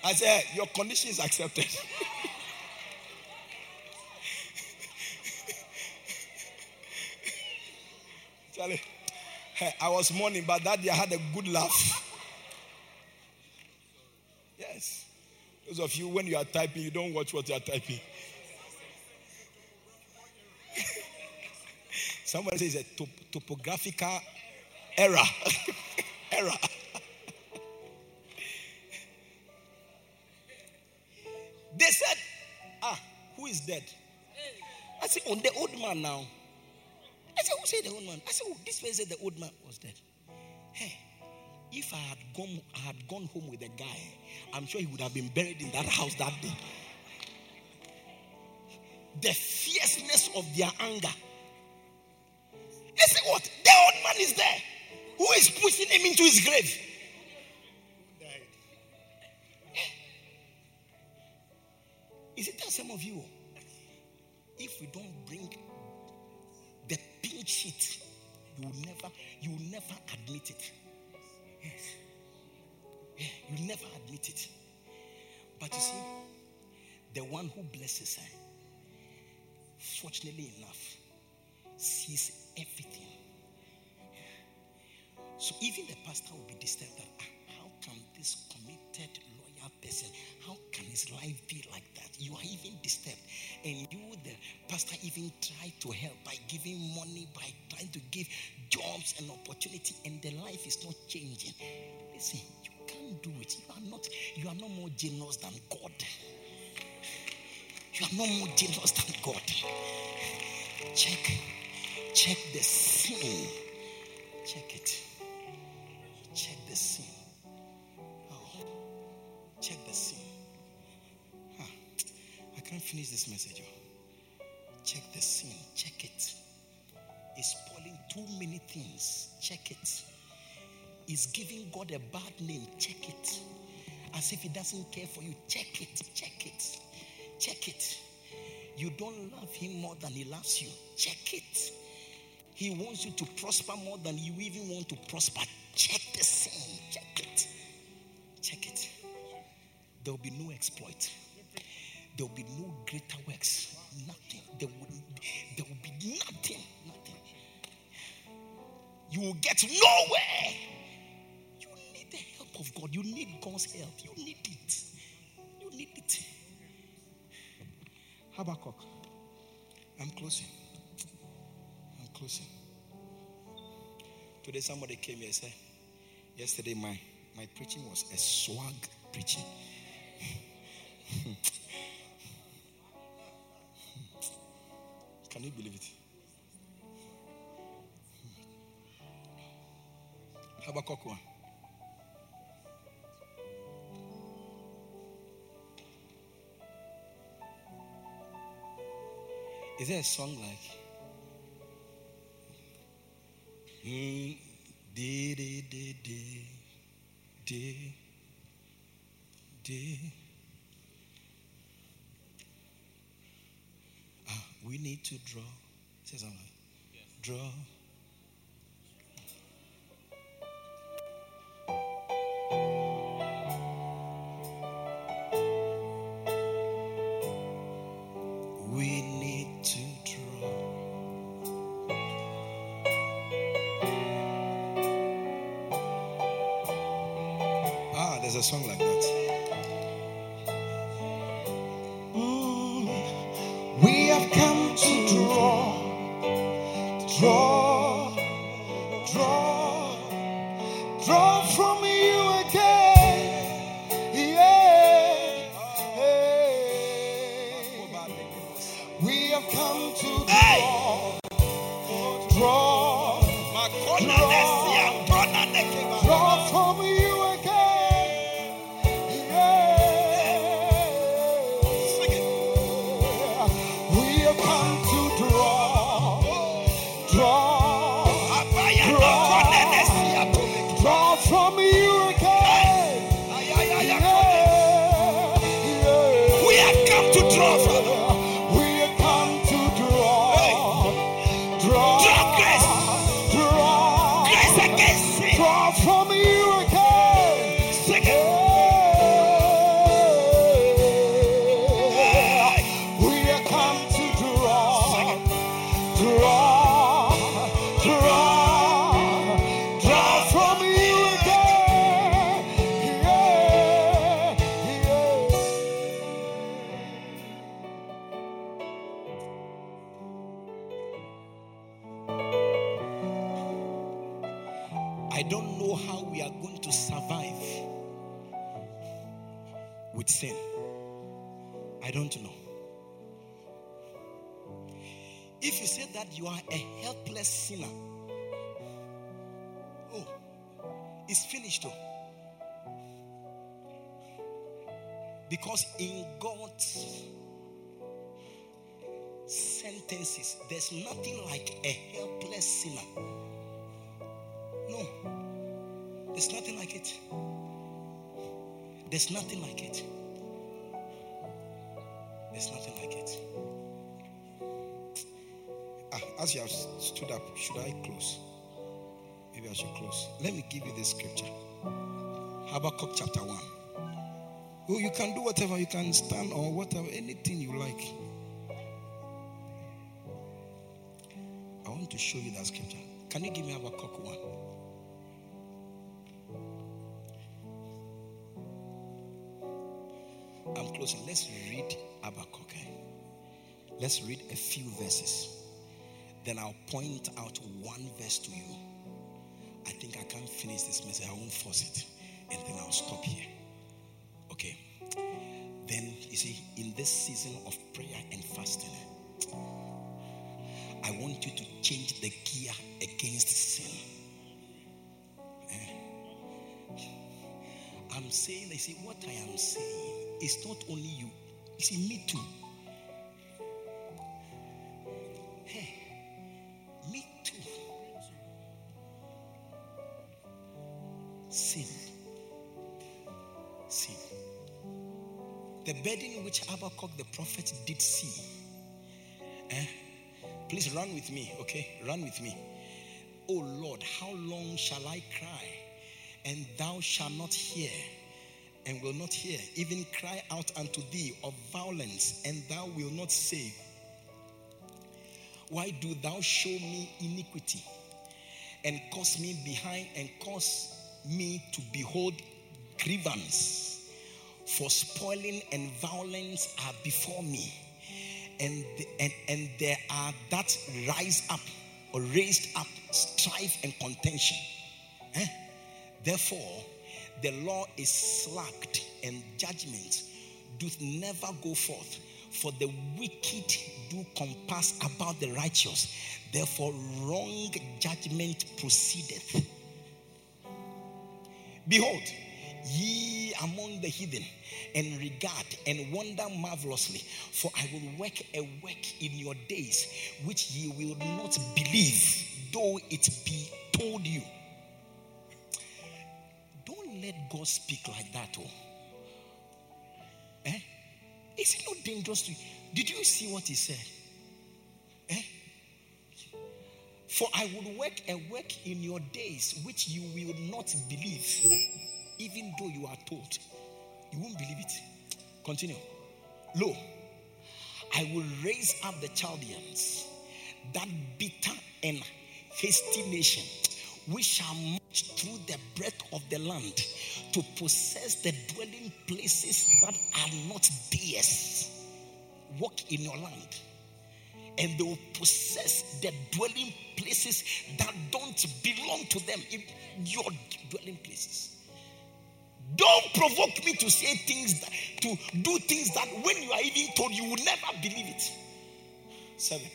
I said, Your condition is accepted. Charlie, I was mourning, but that day I had a good laugh. Yes. Those of you, when you are typing, you don't watch what you are typing. Somebody says a top, topographical error. error. they said, Ah, who is dead? I said, On oh, the old man now. I said, Who said the old man? I said, Oh, this person said the old man was dead. Hey, if I had gone, I had gone home with a guy, I'm sure he would have been buried in that house that day. The fierceness of their anger What? The old man is there. Who is pushing him into his grave? Is it that some of you? If we don't bring the pink sheet, you will never, you will never admit it. Yes. Yeah, you never admit it. But you see, the one who blesses her, fortunately enough, sees everything. So even the pastor will be disturbed that ah, how can this committed loyal person, how can his life be like that? You are even disturbed. And you, the pastor, even try to help by giving money, by trying to give jobs and opportunity, and the life is not changing. Listen, you can't do it. You are not, you are no more generous than God. You are no more generous than God. Check Check the sin. Check it. The sin. Oh, check the sin. Huh. I can't finish this message. Oh. Check the sin. Check it. It's spoiling too many things. Check it. It's giving God a bad name. Check it. As if He doesn't care for you. Check it. Check it. Check it. You don't love Him more than He loves you. Check it. He wants you to prosper more than you even want to prosper. Check it. Check it. There will be no exploit. There will be no greater works. Nothing. There will, there will be nothing. Nothing. You will get nowhere. You need the help of God. You need God's help. You need it. You need it. Habakkuk. I'm closing I'm closing. Today somebody came here and said, yesterday my, my preaching was a swag preaching. Can you believe it? Habakkuk 1. Is there a song like Mm, did it, did it, did, did. Ah, we need to draw. Say something. Yes. Draw. Because in God's sentences, there's nothing like a helpless sinner. No. There's nothing like it. There's nothing like it. There's nothing like it. Ah, as you have stood up, should I close? Maybe I should close. Let me give you this scripture Habakkuk chapter 1. Oh, you can do whatever, you can stand or whatever, anything you like. I want to show you that scripture. Can you give me Habakkuk 1? I'm closing. Let's read Habakkuk. eh? Let's read a few verses. Then I'll point out one verse to you. I think I can't finish this message. I won't force it. And then I'll stop here. Okay. Then, you see, in this season of prayer and fasting, I want you to change the gear against sin. Eh? I'm saying, they see, what I am saying is not only you, see, me too. Which Habakkuk the prophet did see. Eh? Please run with me, okay? Run with me. Oh Lord, how long shall I cry and thou shalt not hear? And will not hear, even cry out unto thee of violence, and thou wilt not save. Why do thou show me iniquity and cause me behind and cause me to behold grievance? For spoiling and violence are before me, and, and, and there are that rise up or raised up strife and contention. Eh? Therefore, the law is slacked, and judgment doth never go forth. For the wicked do compass about the righteous. Therefore, wrong judgment proceedeth. Behold, ye among the heathen, and regard and wonder marvelously, for I will work a work in your days which ye will not believe, though it be told you. Don't let God speak like that, oh. Eh? Is it not dangerous to you? Did you see what he said? Eh? For I will work a work in your days which you will not believe, even though you are told. You won't believe it. Continue. Lo, I will raise up the Chaldeans, that bitter and hasty nation, which shall march through the breadth of the land to possess the dwelling places that are not theirs. Walk in your land and they will possess the dwelling places that don't belong to them your dwelling places don't provoke me to say things that, to do things that when you are even told you will never believe it. Seven.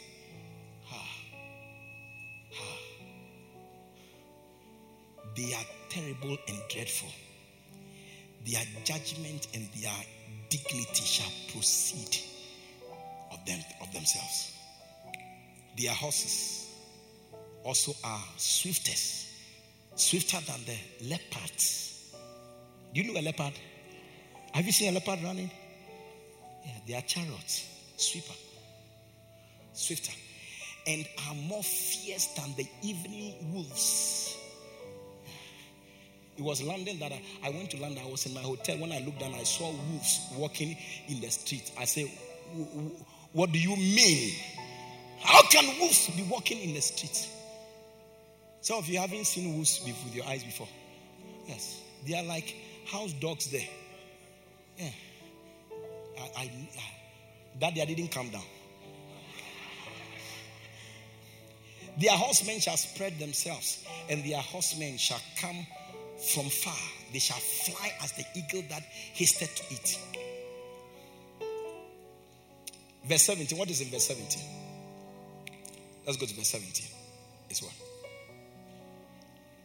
They are terrible and dreadful. Their judgment and their dignity shall proceed of them of themselves. Their horses also are swiftest, swifter than the leopards. Do you know a leopard? Have you seen a leopard running? Yeah, they are chariots, sweeper, swifter, and are more fierce than the evening wolves. It was London that I, I went to London. I was in my hotel. When I looked down, I saw wolves walking in the street. I said, What do you mean? How can wolves be walking in the street? Some of you haven't seen wolves with your eyes before. Yes. They are like house dogs there. Yeah. I, I, I that day I didn't come down. Their horsemen shall spread themselves, and their horsemen shall come from far. They shall fly as the eagle that hasted to eat. Verse 17. What is in verse 17? Let's go to verse 17. It's what?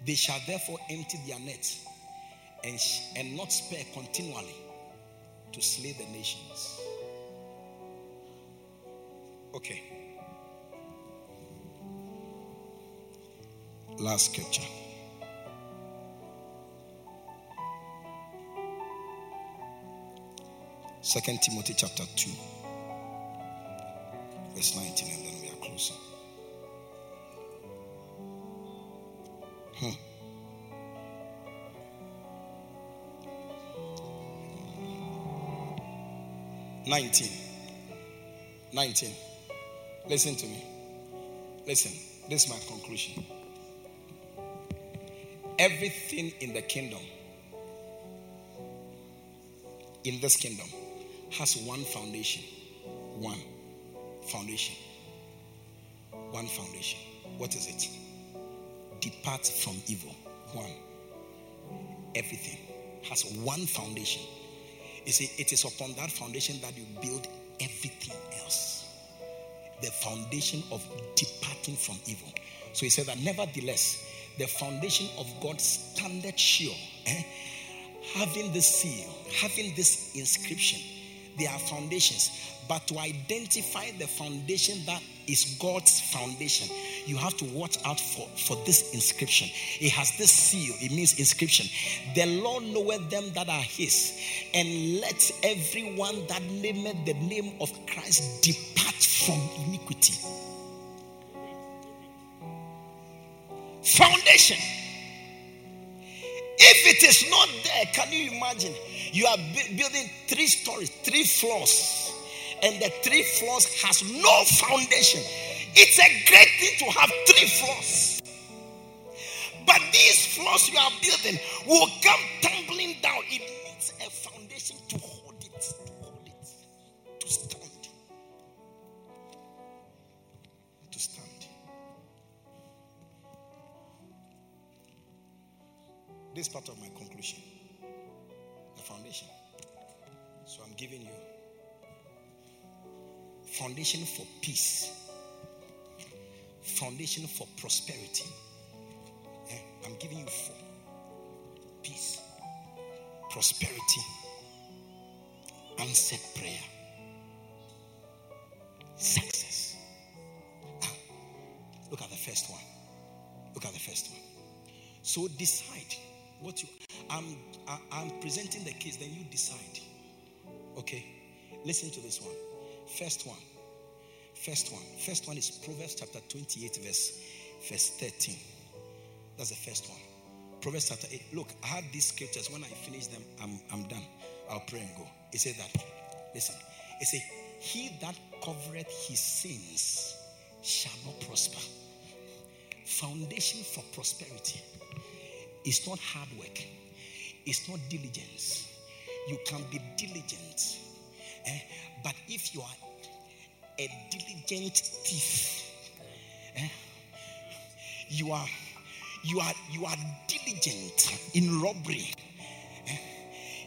They shall therefore empty their net and, and not spare continually to slay the nations. Okay. Last scripture. Second Timothy chapter 2, verse 19, and then we are closing. Hmm. 19. 19. Listen to me. Listen, this is my conclusion. Everything in the kingdom, in this kingdom, has one foundation. One foundation. One foundation. What is it? Depart from evil. One. Everything has one foundation. You see, it is upon that foundation that you build everything else. The foundation of departing from evil. So he said that nevertheless, the foundation of God standeth sure. Eh? Having this seal, having this inscription, there are foundations. But to identify the foundation that is God's foundation, you have to watch out for, for this inscription. It has this seal, it means inscription. The Lord knoweth them that are his, and let everyone that nameth the name of Christ depart from iniquity. Foundation. If it is not there, can you imagine? You are building three stories, three floors, and the three floors has no foundation. It's a great thing to have three floors. But these floors you are building will come tumbling down. It needs a foundation to hold it, to hold it, to stand. To stand. This part of my conclusion. The foundation. So I'm giving you foundation for peace foundation for prosperity. Yeah, I'm giving you four peace, prosperity, answered prayer, success. Ah, look at the first one. Look at the first one. So decide what you. I'm I'm presenting the case. Then you decide. Okay. Listen to this one. First one First one. First one is Proverbs chapter 28, verse, verse 13. That's the first one. Proverbs chapter 8. Look, I have these scriptures. When I finish them, I'm, I'm done. I'll pray and go. It says that. Listen. It says, He that covereth his sins shall not prosper. Foundation for prosperity is not hard work, it's not diligence. You can be diligent. Eh? But if you are a diligent thief. Eh? You are you are you are diligent in robbery. Eh?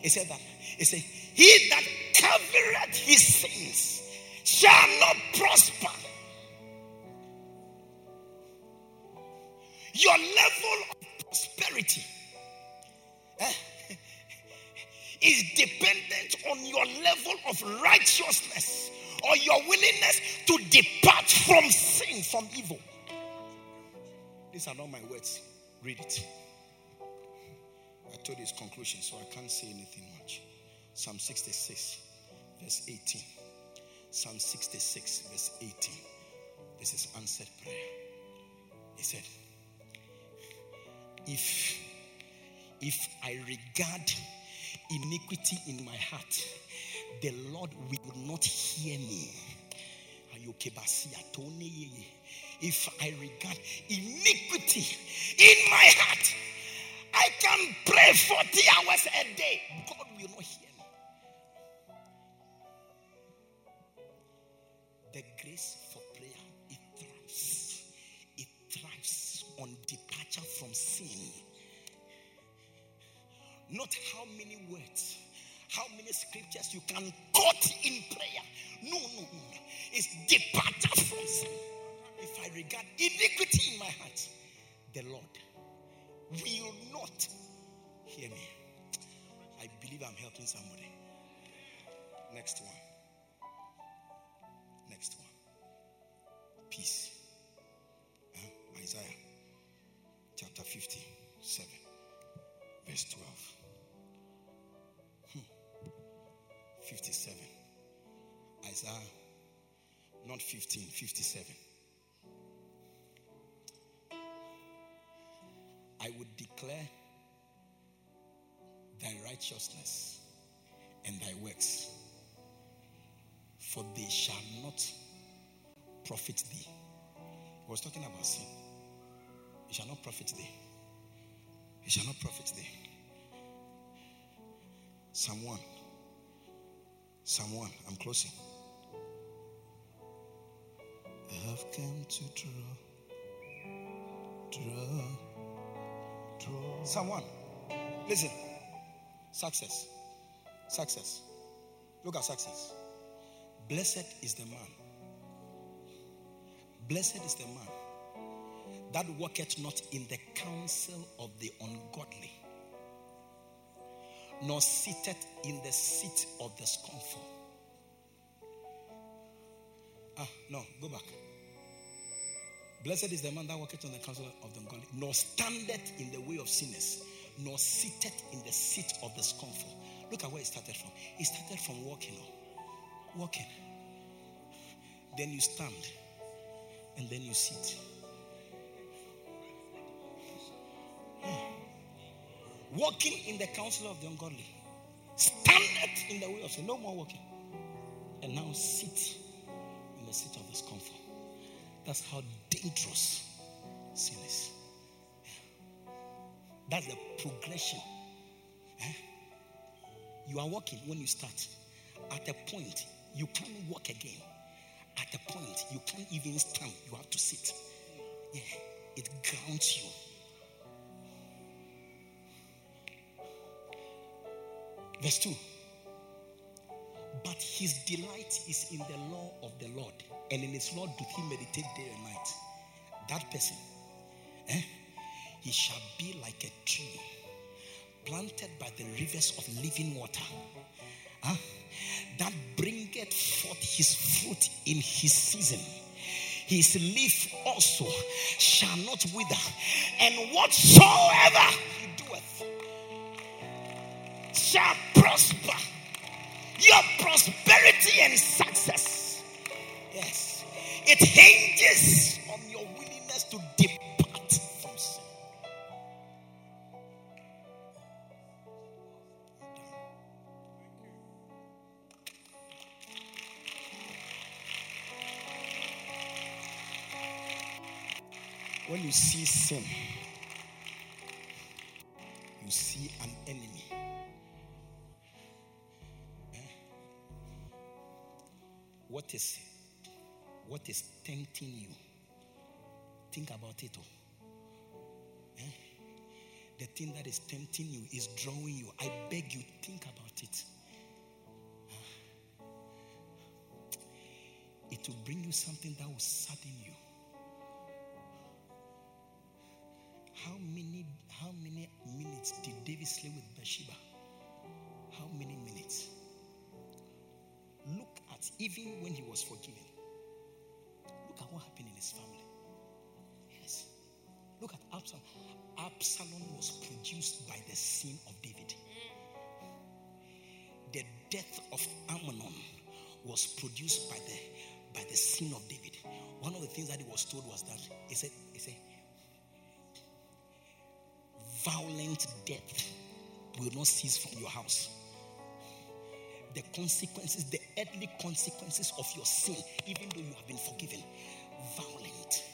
He said that he said, He that covereth his sins shall not prosper. Your level of prosperity eh, is dependent on your level of righteousness or your willingness to depart from sin, from evil. These are not my words. Read it. I told you his conclusion, so I can't say anything much. Psalm 66, verse 18. Psalm 66, verse 18. This is answered prayer. He said, If if I regard iniquity in my heart, the Lord will not hear me. If I regard iniquity in my heart, I can pray 40 hours a day. God will not hear me. The grace for prayer, it thrives. It thrives on departure from sin. Not how many words, how many scriptures you can quote in prayer. No, no, no. It's departure from sin. If I regard iniquity in my heart, the Lord will not hear me. I believe I'm helping somebody. Next one. Next one. Peace. Isaiah chapter 57, verse 12. 57. Isaiah, not 15, 57. I would declare thy righteousness and thy works, for they shall not profit thee. He was talking about sin. It shall not profit thee. It shall not profit thee. 1. 1. I'm closing. I have come to draw, draw Someone, listen. Success. Success. Look at success. Blessed is the man. Blessed is the man that walketh not in the counsel of the ungodly, nor seated in the seat of the scornful. Ah, no, go back. Blessed is the man that walketh on the counsel of the ungodly, nor standeth in the way of sinners, nor seated in the seat of the scornful. Look at where it started from. It started from walking. on. Walking. Then you stand. And then you sit. Walking in the counsel of the ungodly. Standeth in the way of sin. No more walking. And now sit in the seat of scornful. That's how dangerous sin is. That's the progression. You are walking when you start. At a point, you can't walk again. At a point, you can't even stand. You have to sit. Yeah, it grounds you. Verse 2. But his delight is in the law of the Lord, and in his law doth he meditate day and night that person, eh, he shall be like a tree planted by the rivers of living water. Huh? That bringeth forth his fruit in his season. His leaf also shall not wither, and whatsoever he shall prosper. Your prosperity and success, yes, it hinges on your willingness to depart from sin. When you see sin, What is what is tempting you? Think about it. Oh. Eh? The thing that is tempting you is drawing you. I beg you, think about it. It will bring you something that will sadden you. How many how many minutes did David sleep with Bathsheba? How many even when he was forgiven. Look at what happened in his family. Yes. Look at Absalom. Absalom was produced by the sin of David. the death of Amnon was produced by the by the sin of David. One of the things that he was told was that he said, he said, violent death will not cease from your house. The consequences, the earthly consequences of your sin, even though you have been forgiven, violent.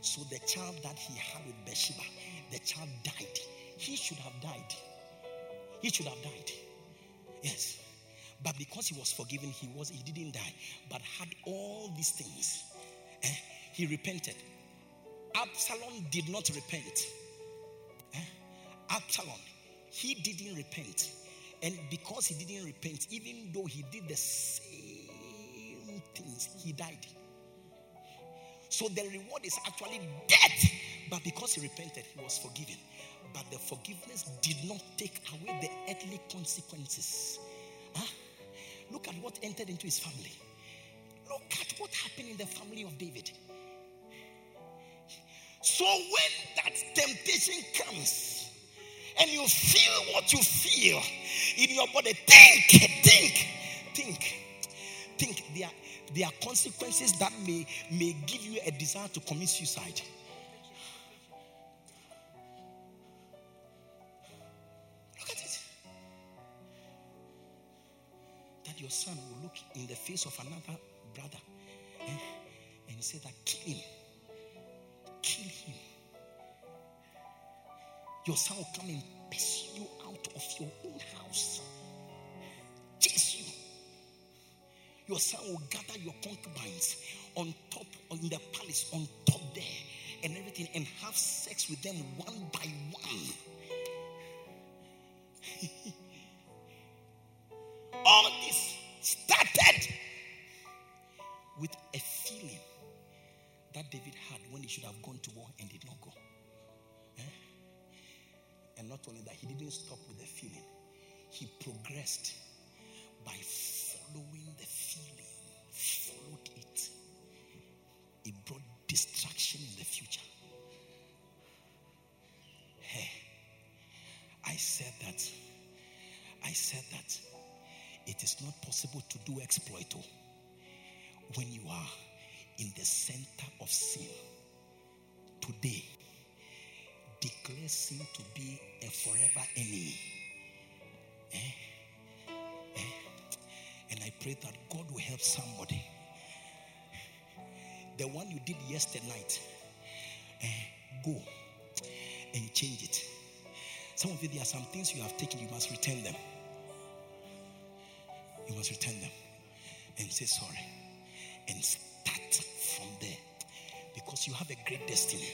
So the child that he had with Bathsheba, the child died. He should have died. He should have died. Yes. But because he was forgiven, he was he didn't die, but had all these things. Eh? He repented. Absalom did not repent. Eh? Absalom, he didn't repent. And because he didn't repent, even though he did the same things, he died. So the reward is actually death. But because he repented, he was forgiven. But the forgiveness did not take away the earthly consequences. Huh? Look at what entered into his family. Look at what happened in the family of David. So when that temptation comes and you feel what you feel in your body, think, think, think, think. There are, there are consequences that may, may give you a desire to commit suicide. Look at it. That your son will look in the face of another brother eh, and say that kill him. Kill him. Your son will come and pursue you out of your own house. Chase you. Your son will gather your concubines on top, in the palace, on top there, and everything, and have sex with them one by one. not only that, he didn't stop with the feeling, he progressed by following the feeling, followed it. It brought destruction in the future. Hey, I said that. I said that it is not possible to do exploit oh, when you are in the center of sin. Today, declare sin to be a forever enemy. Eh? Eh? And I pray that God will help somebody. The one you did yesterday night, eh, go and change it. Some of you, there are some things you have taken, you must return them. You must return them and say sorry and start from there because you have a great destiny.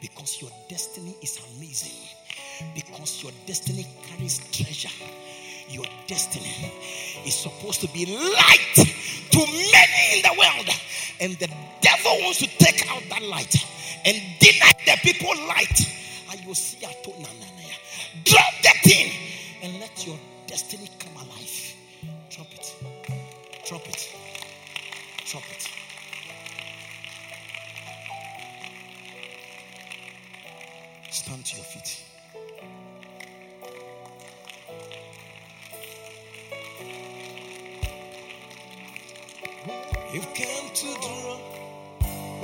Because your destiny is amazing. Because your destiny carries treasure. Your destiny is supposed to be light to many in the world. And the devil wants to take out that light and deny the people light. And you see, I told drop that thing and let your destiny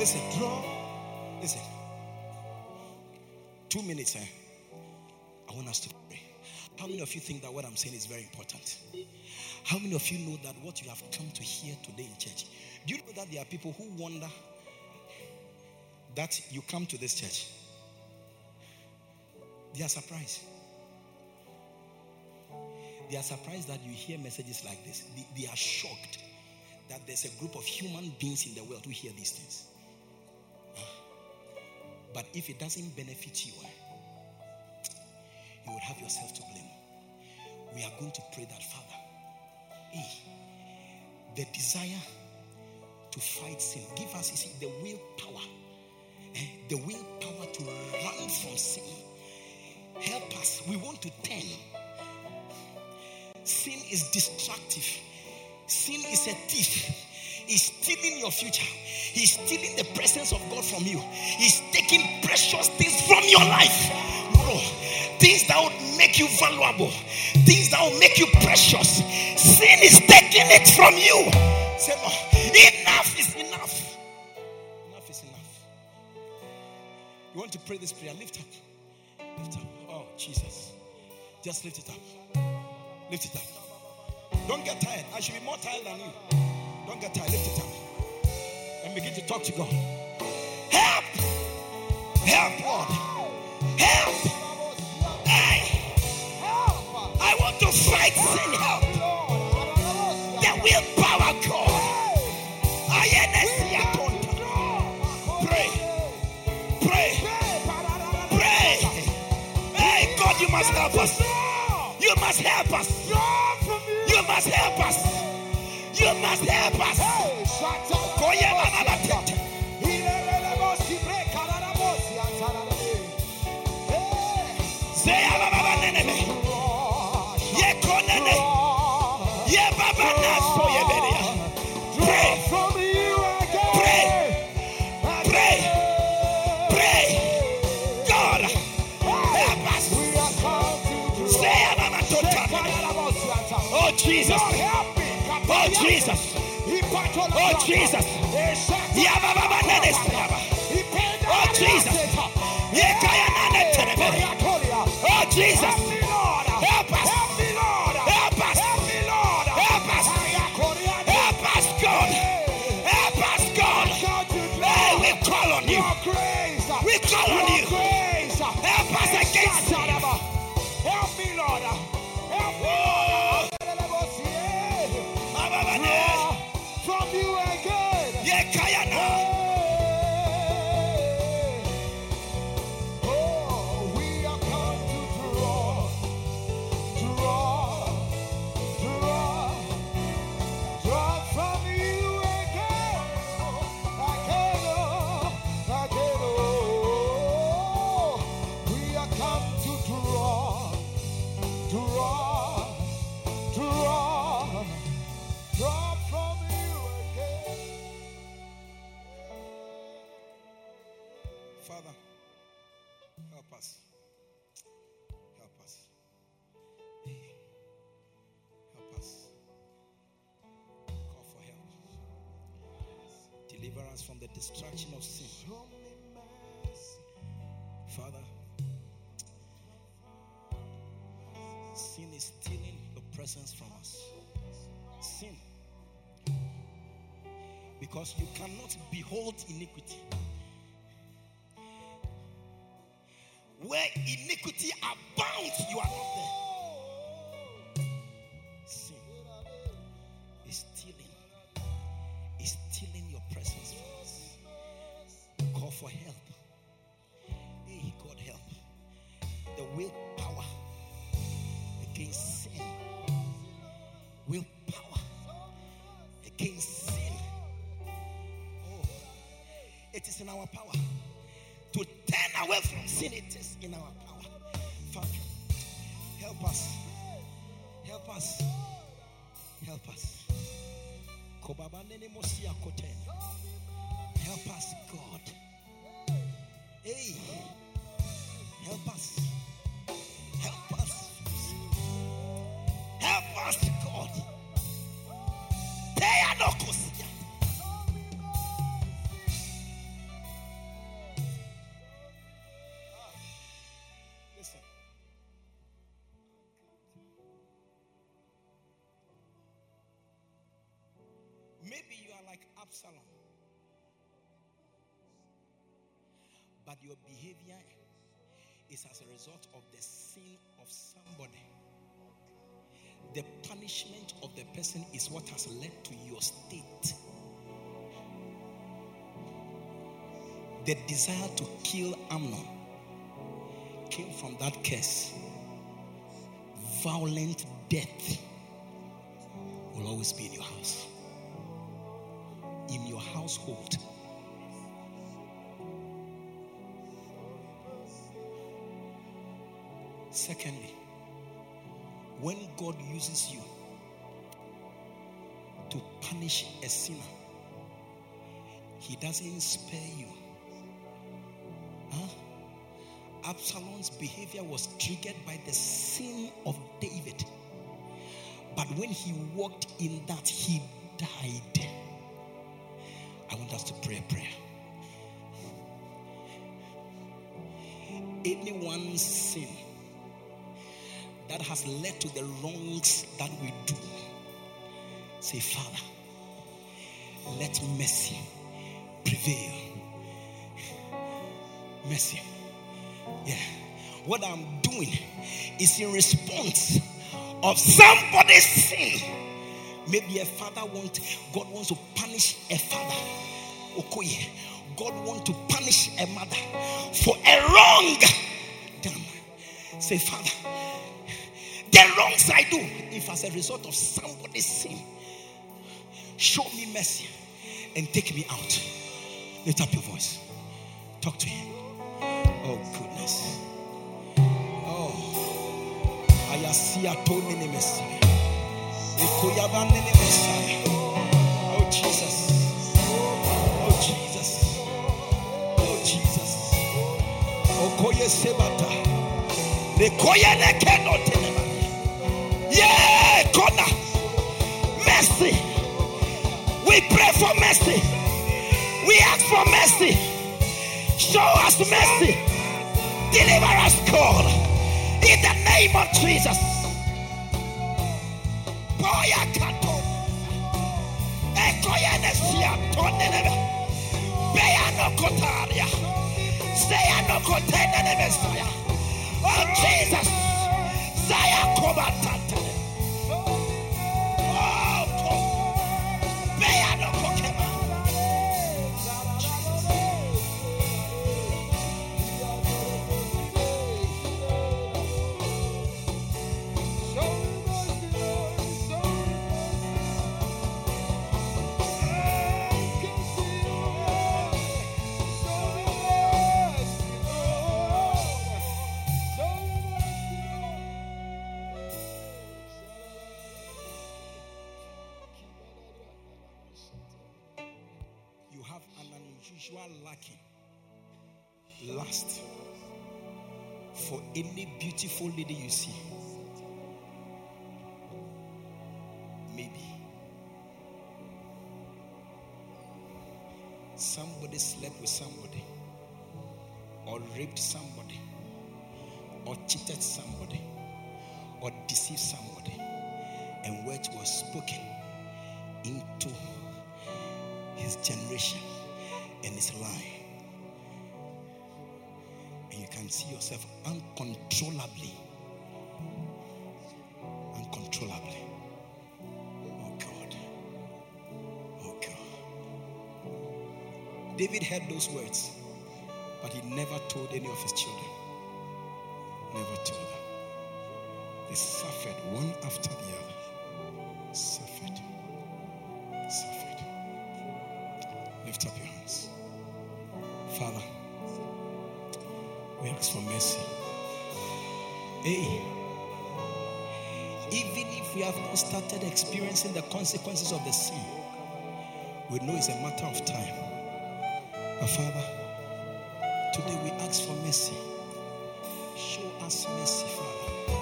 Listen, draw. Listen. Two minutes, eh? I want us to pray. How many of you think that what I'm saying is very important? How many of you know that what you have come to hear today in church? Do you know that there are people who wonder that you come to this church? They are surprised. They are surprised that you hear messages like this. They, they are shocked that there's a group of human beings in the world who hear these things. But if it doesn't benefit you, you would have yourself to blame. We are going to pray that, Father, hey, the desire to fight sin, give us see, the willpower, eh, the willpower to run from sin. Help us. We want to turn. Sin is destructive. Sin is a thief. He's stealing your future. He's stealing the presence of God from you. He's taking precious things from your life. No, things that would make you valuable, things that will make you precious. Sin is taking it from you. Say, no, enough is enough. Enough is enough. You want to pray this prayer? Lift up. Lift up. Oh, Jesus. Just lift it up. Lift it up. Don't get tired. I should be more tired than you. Don't get tired. Lift it up. And begin to talk to God. Help! Help, Lord. Help! Hey! Help. I want to fight sin. Help! The willpower, God. I Pray. Pray. Pray. Hey, God, you must help us. You must help us. You must help us. You must help us. Koye Oh Jesus. Oh Jesus. Oh Jesus. Like Absalom. But your behavior is as a result of the sin of somebody. The punishment of the person is what has led to your state. The desire to kill Amnon came from that curse. Violent death will always be in your house, household. Secondly, when God uses you to punish a sinner, He doesn't spare you. Huh? Absalom's behavior was triggered by the sin of David. But when he walked in that, he died. Us to pray a prayer. Anyone's sin that has led to the wrongs that we do, say, Father, let mercy prevail. Mercy. Yeah. What I'm doing is in response of somebody's sin. Maybe a father wants, God wants to punish a father. Okoye. God wants to punish a mother for a wrong done. Say, Father, the wrongs I do, if as a result of somebody's sin, show me mercy and take me out. Lift up your voice. Talk to him. Oh, goodness. Oh. Ayasia Tony Messiah. Messiah. Sebata. Yeah, corner. Mercy. We pray for mercy. We ask for mercy. Show us mercy. Deliver us, God. In the name of Jesus. Boya kato. Tonenebe. Beya no kotaria. Seya no kotenene mesaya. Oh Jesus. Saya kobatante. Unusual lacking lust for any beautiful lady you see. Maybe somebody slept with somebody, or raped somebody, or cheated somebody, or deceived somebody, and words were spoken into his generation and his line. And you can see yourself uncontrollably. Uncontrollably. Oh God. Oh God. David heard those words, but he never told any of his children. Never told them. They suffered one after the other. Started experiencing the consequences of the sin, we know it's a matter of time. But Father, today we ask for mercy. Show us mercy, Father.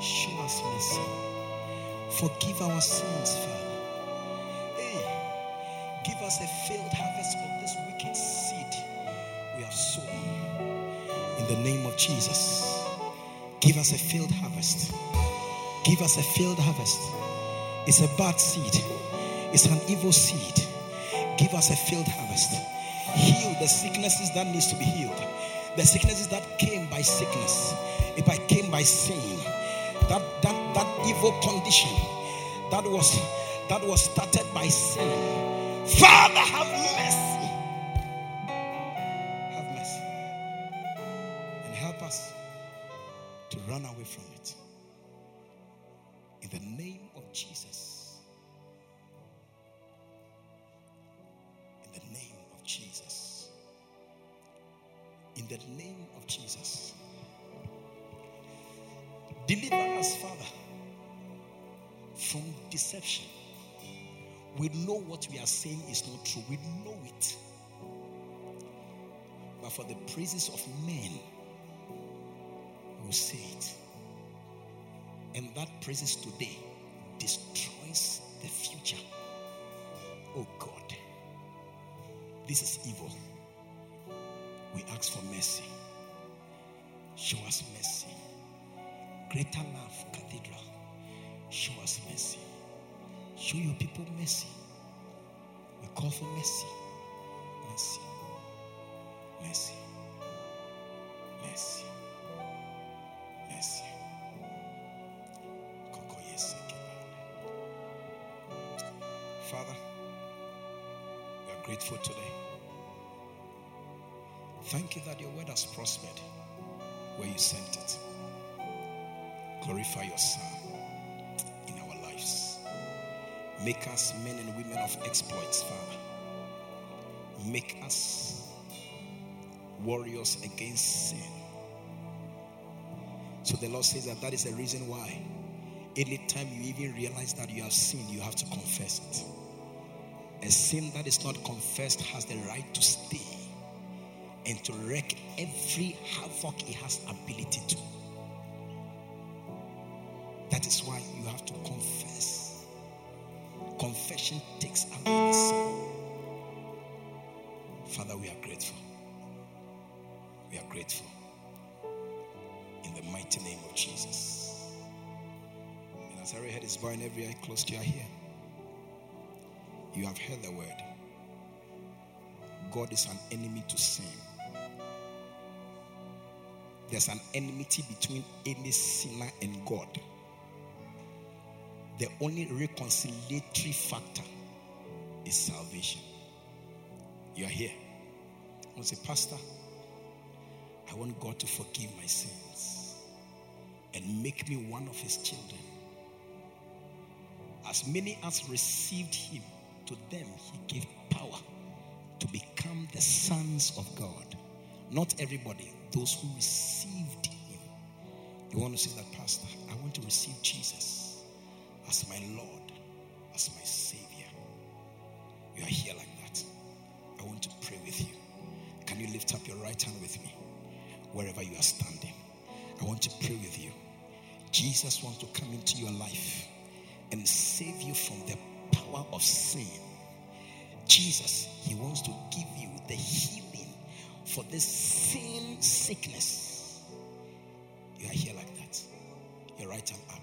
Show us mercy. Forgive our sins, Father. Hey, give us a failed harvest of this wicked seed we have sown. In the name of Jesus, give us a failed harvest. Give us a failed harvest. It's a bad seed, it's an evil seed. Give us a failed harvest. Heal the sicknesses that needs to be healed. The sicknesses that came by sickness, if I came by sin, that that that evil condition that was that was started by sin. Father, have Jesus. In the name of Jesus. In the name of Jesus. Deliver us, Father, from deception. We know what we are saying is not true. We know it. But for the praises of men, will say it. And that praises today destroys the future. Oh God, this is evil. We ask for mercy. Show us mercy. Greater love, Cathedral. Show us mercy. Show your people mercy. We call for mercy. Mercy. Mercy. Mercy. Grateful today. Thank you that your word has prospered where you sent it. Glorify your Son in our lives. Make us men and women of exploits, Father. Make us warriors against sin. So the Lord says that that is the reason why anytime you even realize that you have sinned, you have to confess it. A sin that is not confessed has the right to stay and to wreak every havoc it has ability to. That is why you have to confess. Confession takes away the sin. Father, we are grateful. We are grateful. In the mighty name of Jesus. And as every head is bowing, every eye closed, you are here. You have heard the word. God is an enemy to sin. There's an enmity between any sinner and God. The only reconciliatory factor is salvation. You are here. I say, Pastor, I want God to forgive my sins and make me one of his children. As many as received him, to them he gave power to become the sons of God. Not everybody, those who received him. You want to say that, Pastor? I want to receive Jesus as my Lord, as my Savior. You are here like that. I want to pray with you. Can you lift up your right hand with me wherever you are standing? I want to pray with you. Jesus wants to come into your life and save you from the power of sin. Jesus, He wants to give you the healing for this sin sickness. You are here like that. Your right hand up.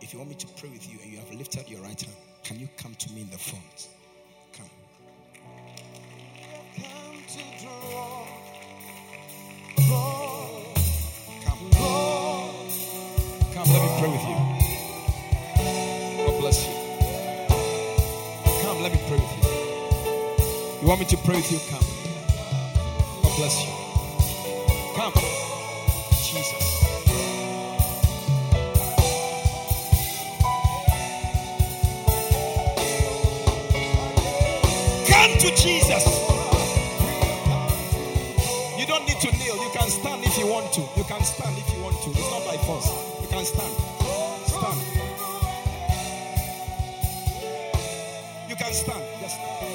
If you want me to pray with you and you have lifted your right hand, can you come to me in the front? You. Want me to pray with you? Come. God bless you. Come. Jesus. Come to Jesus. You don't need to kneel. You can stand if you want to. You can stand if you want to. It's not by force. You can stand. Stand. You can stand. Just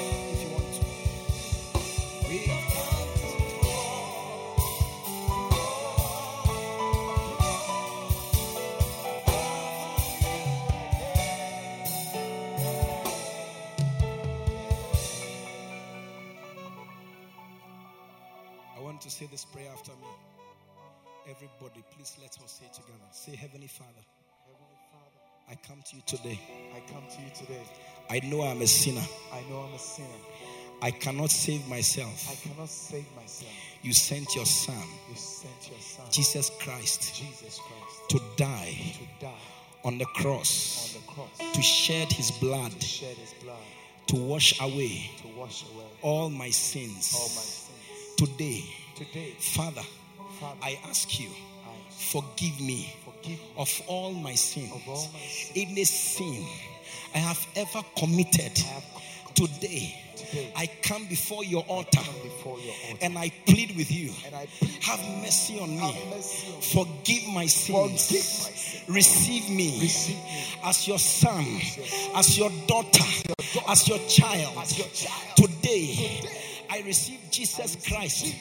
Everybody, please let us say together. Say, Heavenly Father, Heavenly Father, I come to you today. I come to you today. I know I'm a sinner. I know I'm a sinner. I cannot save myself. I cannot save myself. You sent your Son, You sent your Son, Jesus Christ, Jesus Christ, to die to die on the cross, on the cross, to shed his blood, to shed his blood, to wash away to wash away all my sins. all my sins. Today, Today, Father, Father, I ask you, forgive me forgive of all my sins. all my sins Any sin I have ever committed, have today I come before your altar and I plead with you. Have mercy on me. Forgive my sins. Receive me as your son, as your daughter, as your child. Today, I receive Jesus Christ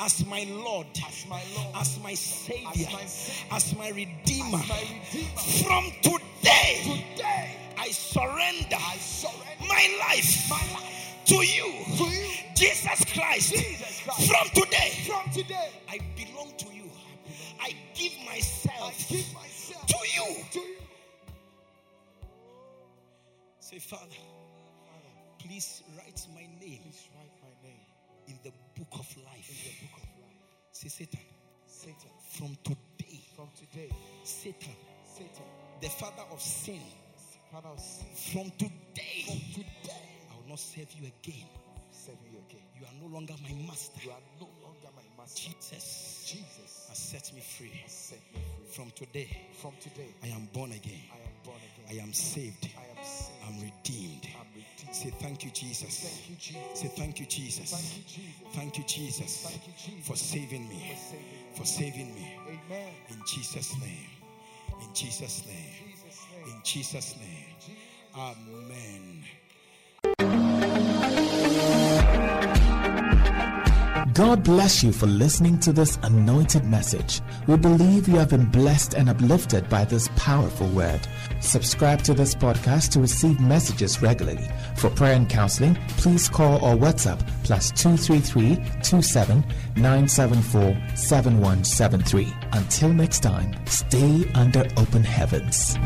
as my Lord, as my Lord, as my Savior, As my Savior. as my Redeemer. as my Redeemer. From today, I surrender my life to you. Jesus Christ. From today, From today, I belong to you. I give myself give myself to you. to you. Say, Father, please from today, from today, Satan, Satan, the father of sin, Father of sin, from today, from today, I will not serve you again. save me again. You are no longer my master. You are no longer my master. Jesus Jesus has set me free. has set me free. From today, From today, I am born again. I am born again. I am saved. I am saved. I'm redeemed. I'm redeemed. Say thank you, Jesus. Thank you, Jesus. Say thank you, Jesus. Thank you, Jesus. Thank you, Jesus, Thank you, Jesus. for saving me. for saving me. For saving me. Amen. In Jesus' name. In Jesus' name. Jesus' name. In Jesus' name. Amen. God bless you for listening to this anointed message. We believe you have been blessed and uplifted by this powerful word. Subscribe to this podcast to receive messages regularly. For prayer and counseling, please call or WhatsApp plus 233 27 974 7173. Until next time, stay under open heavens.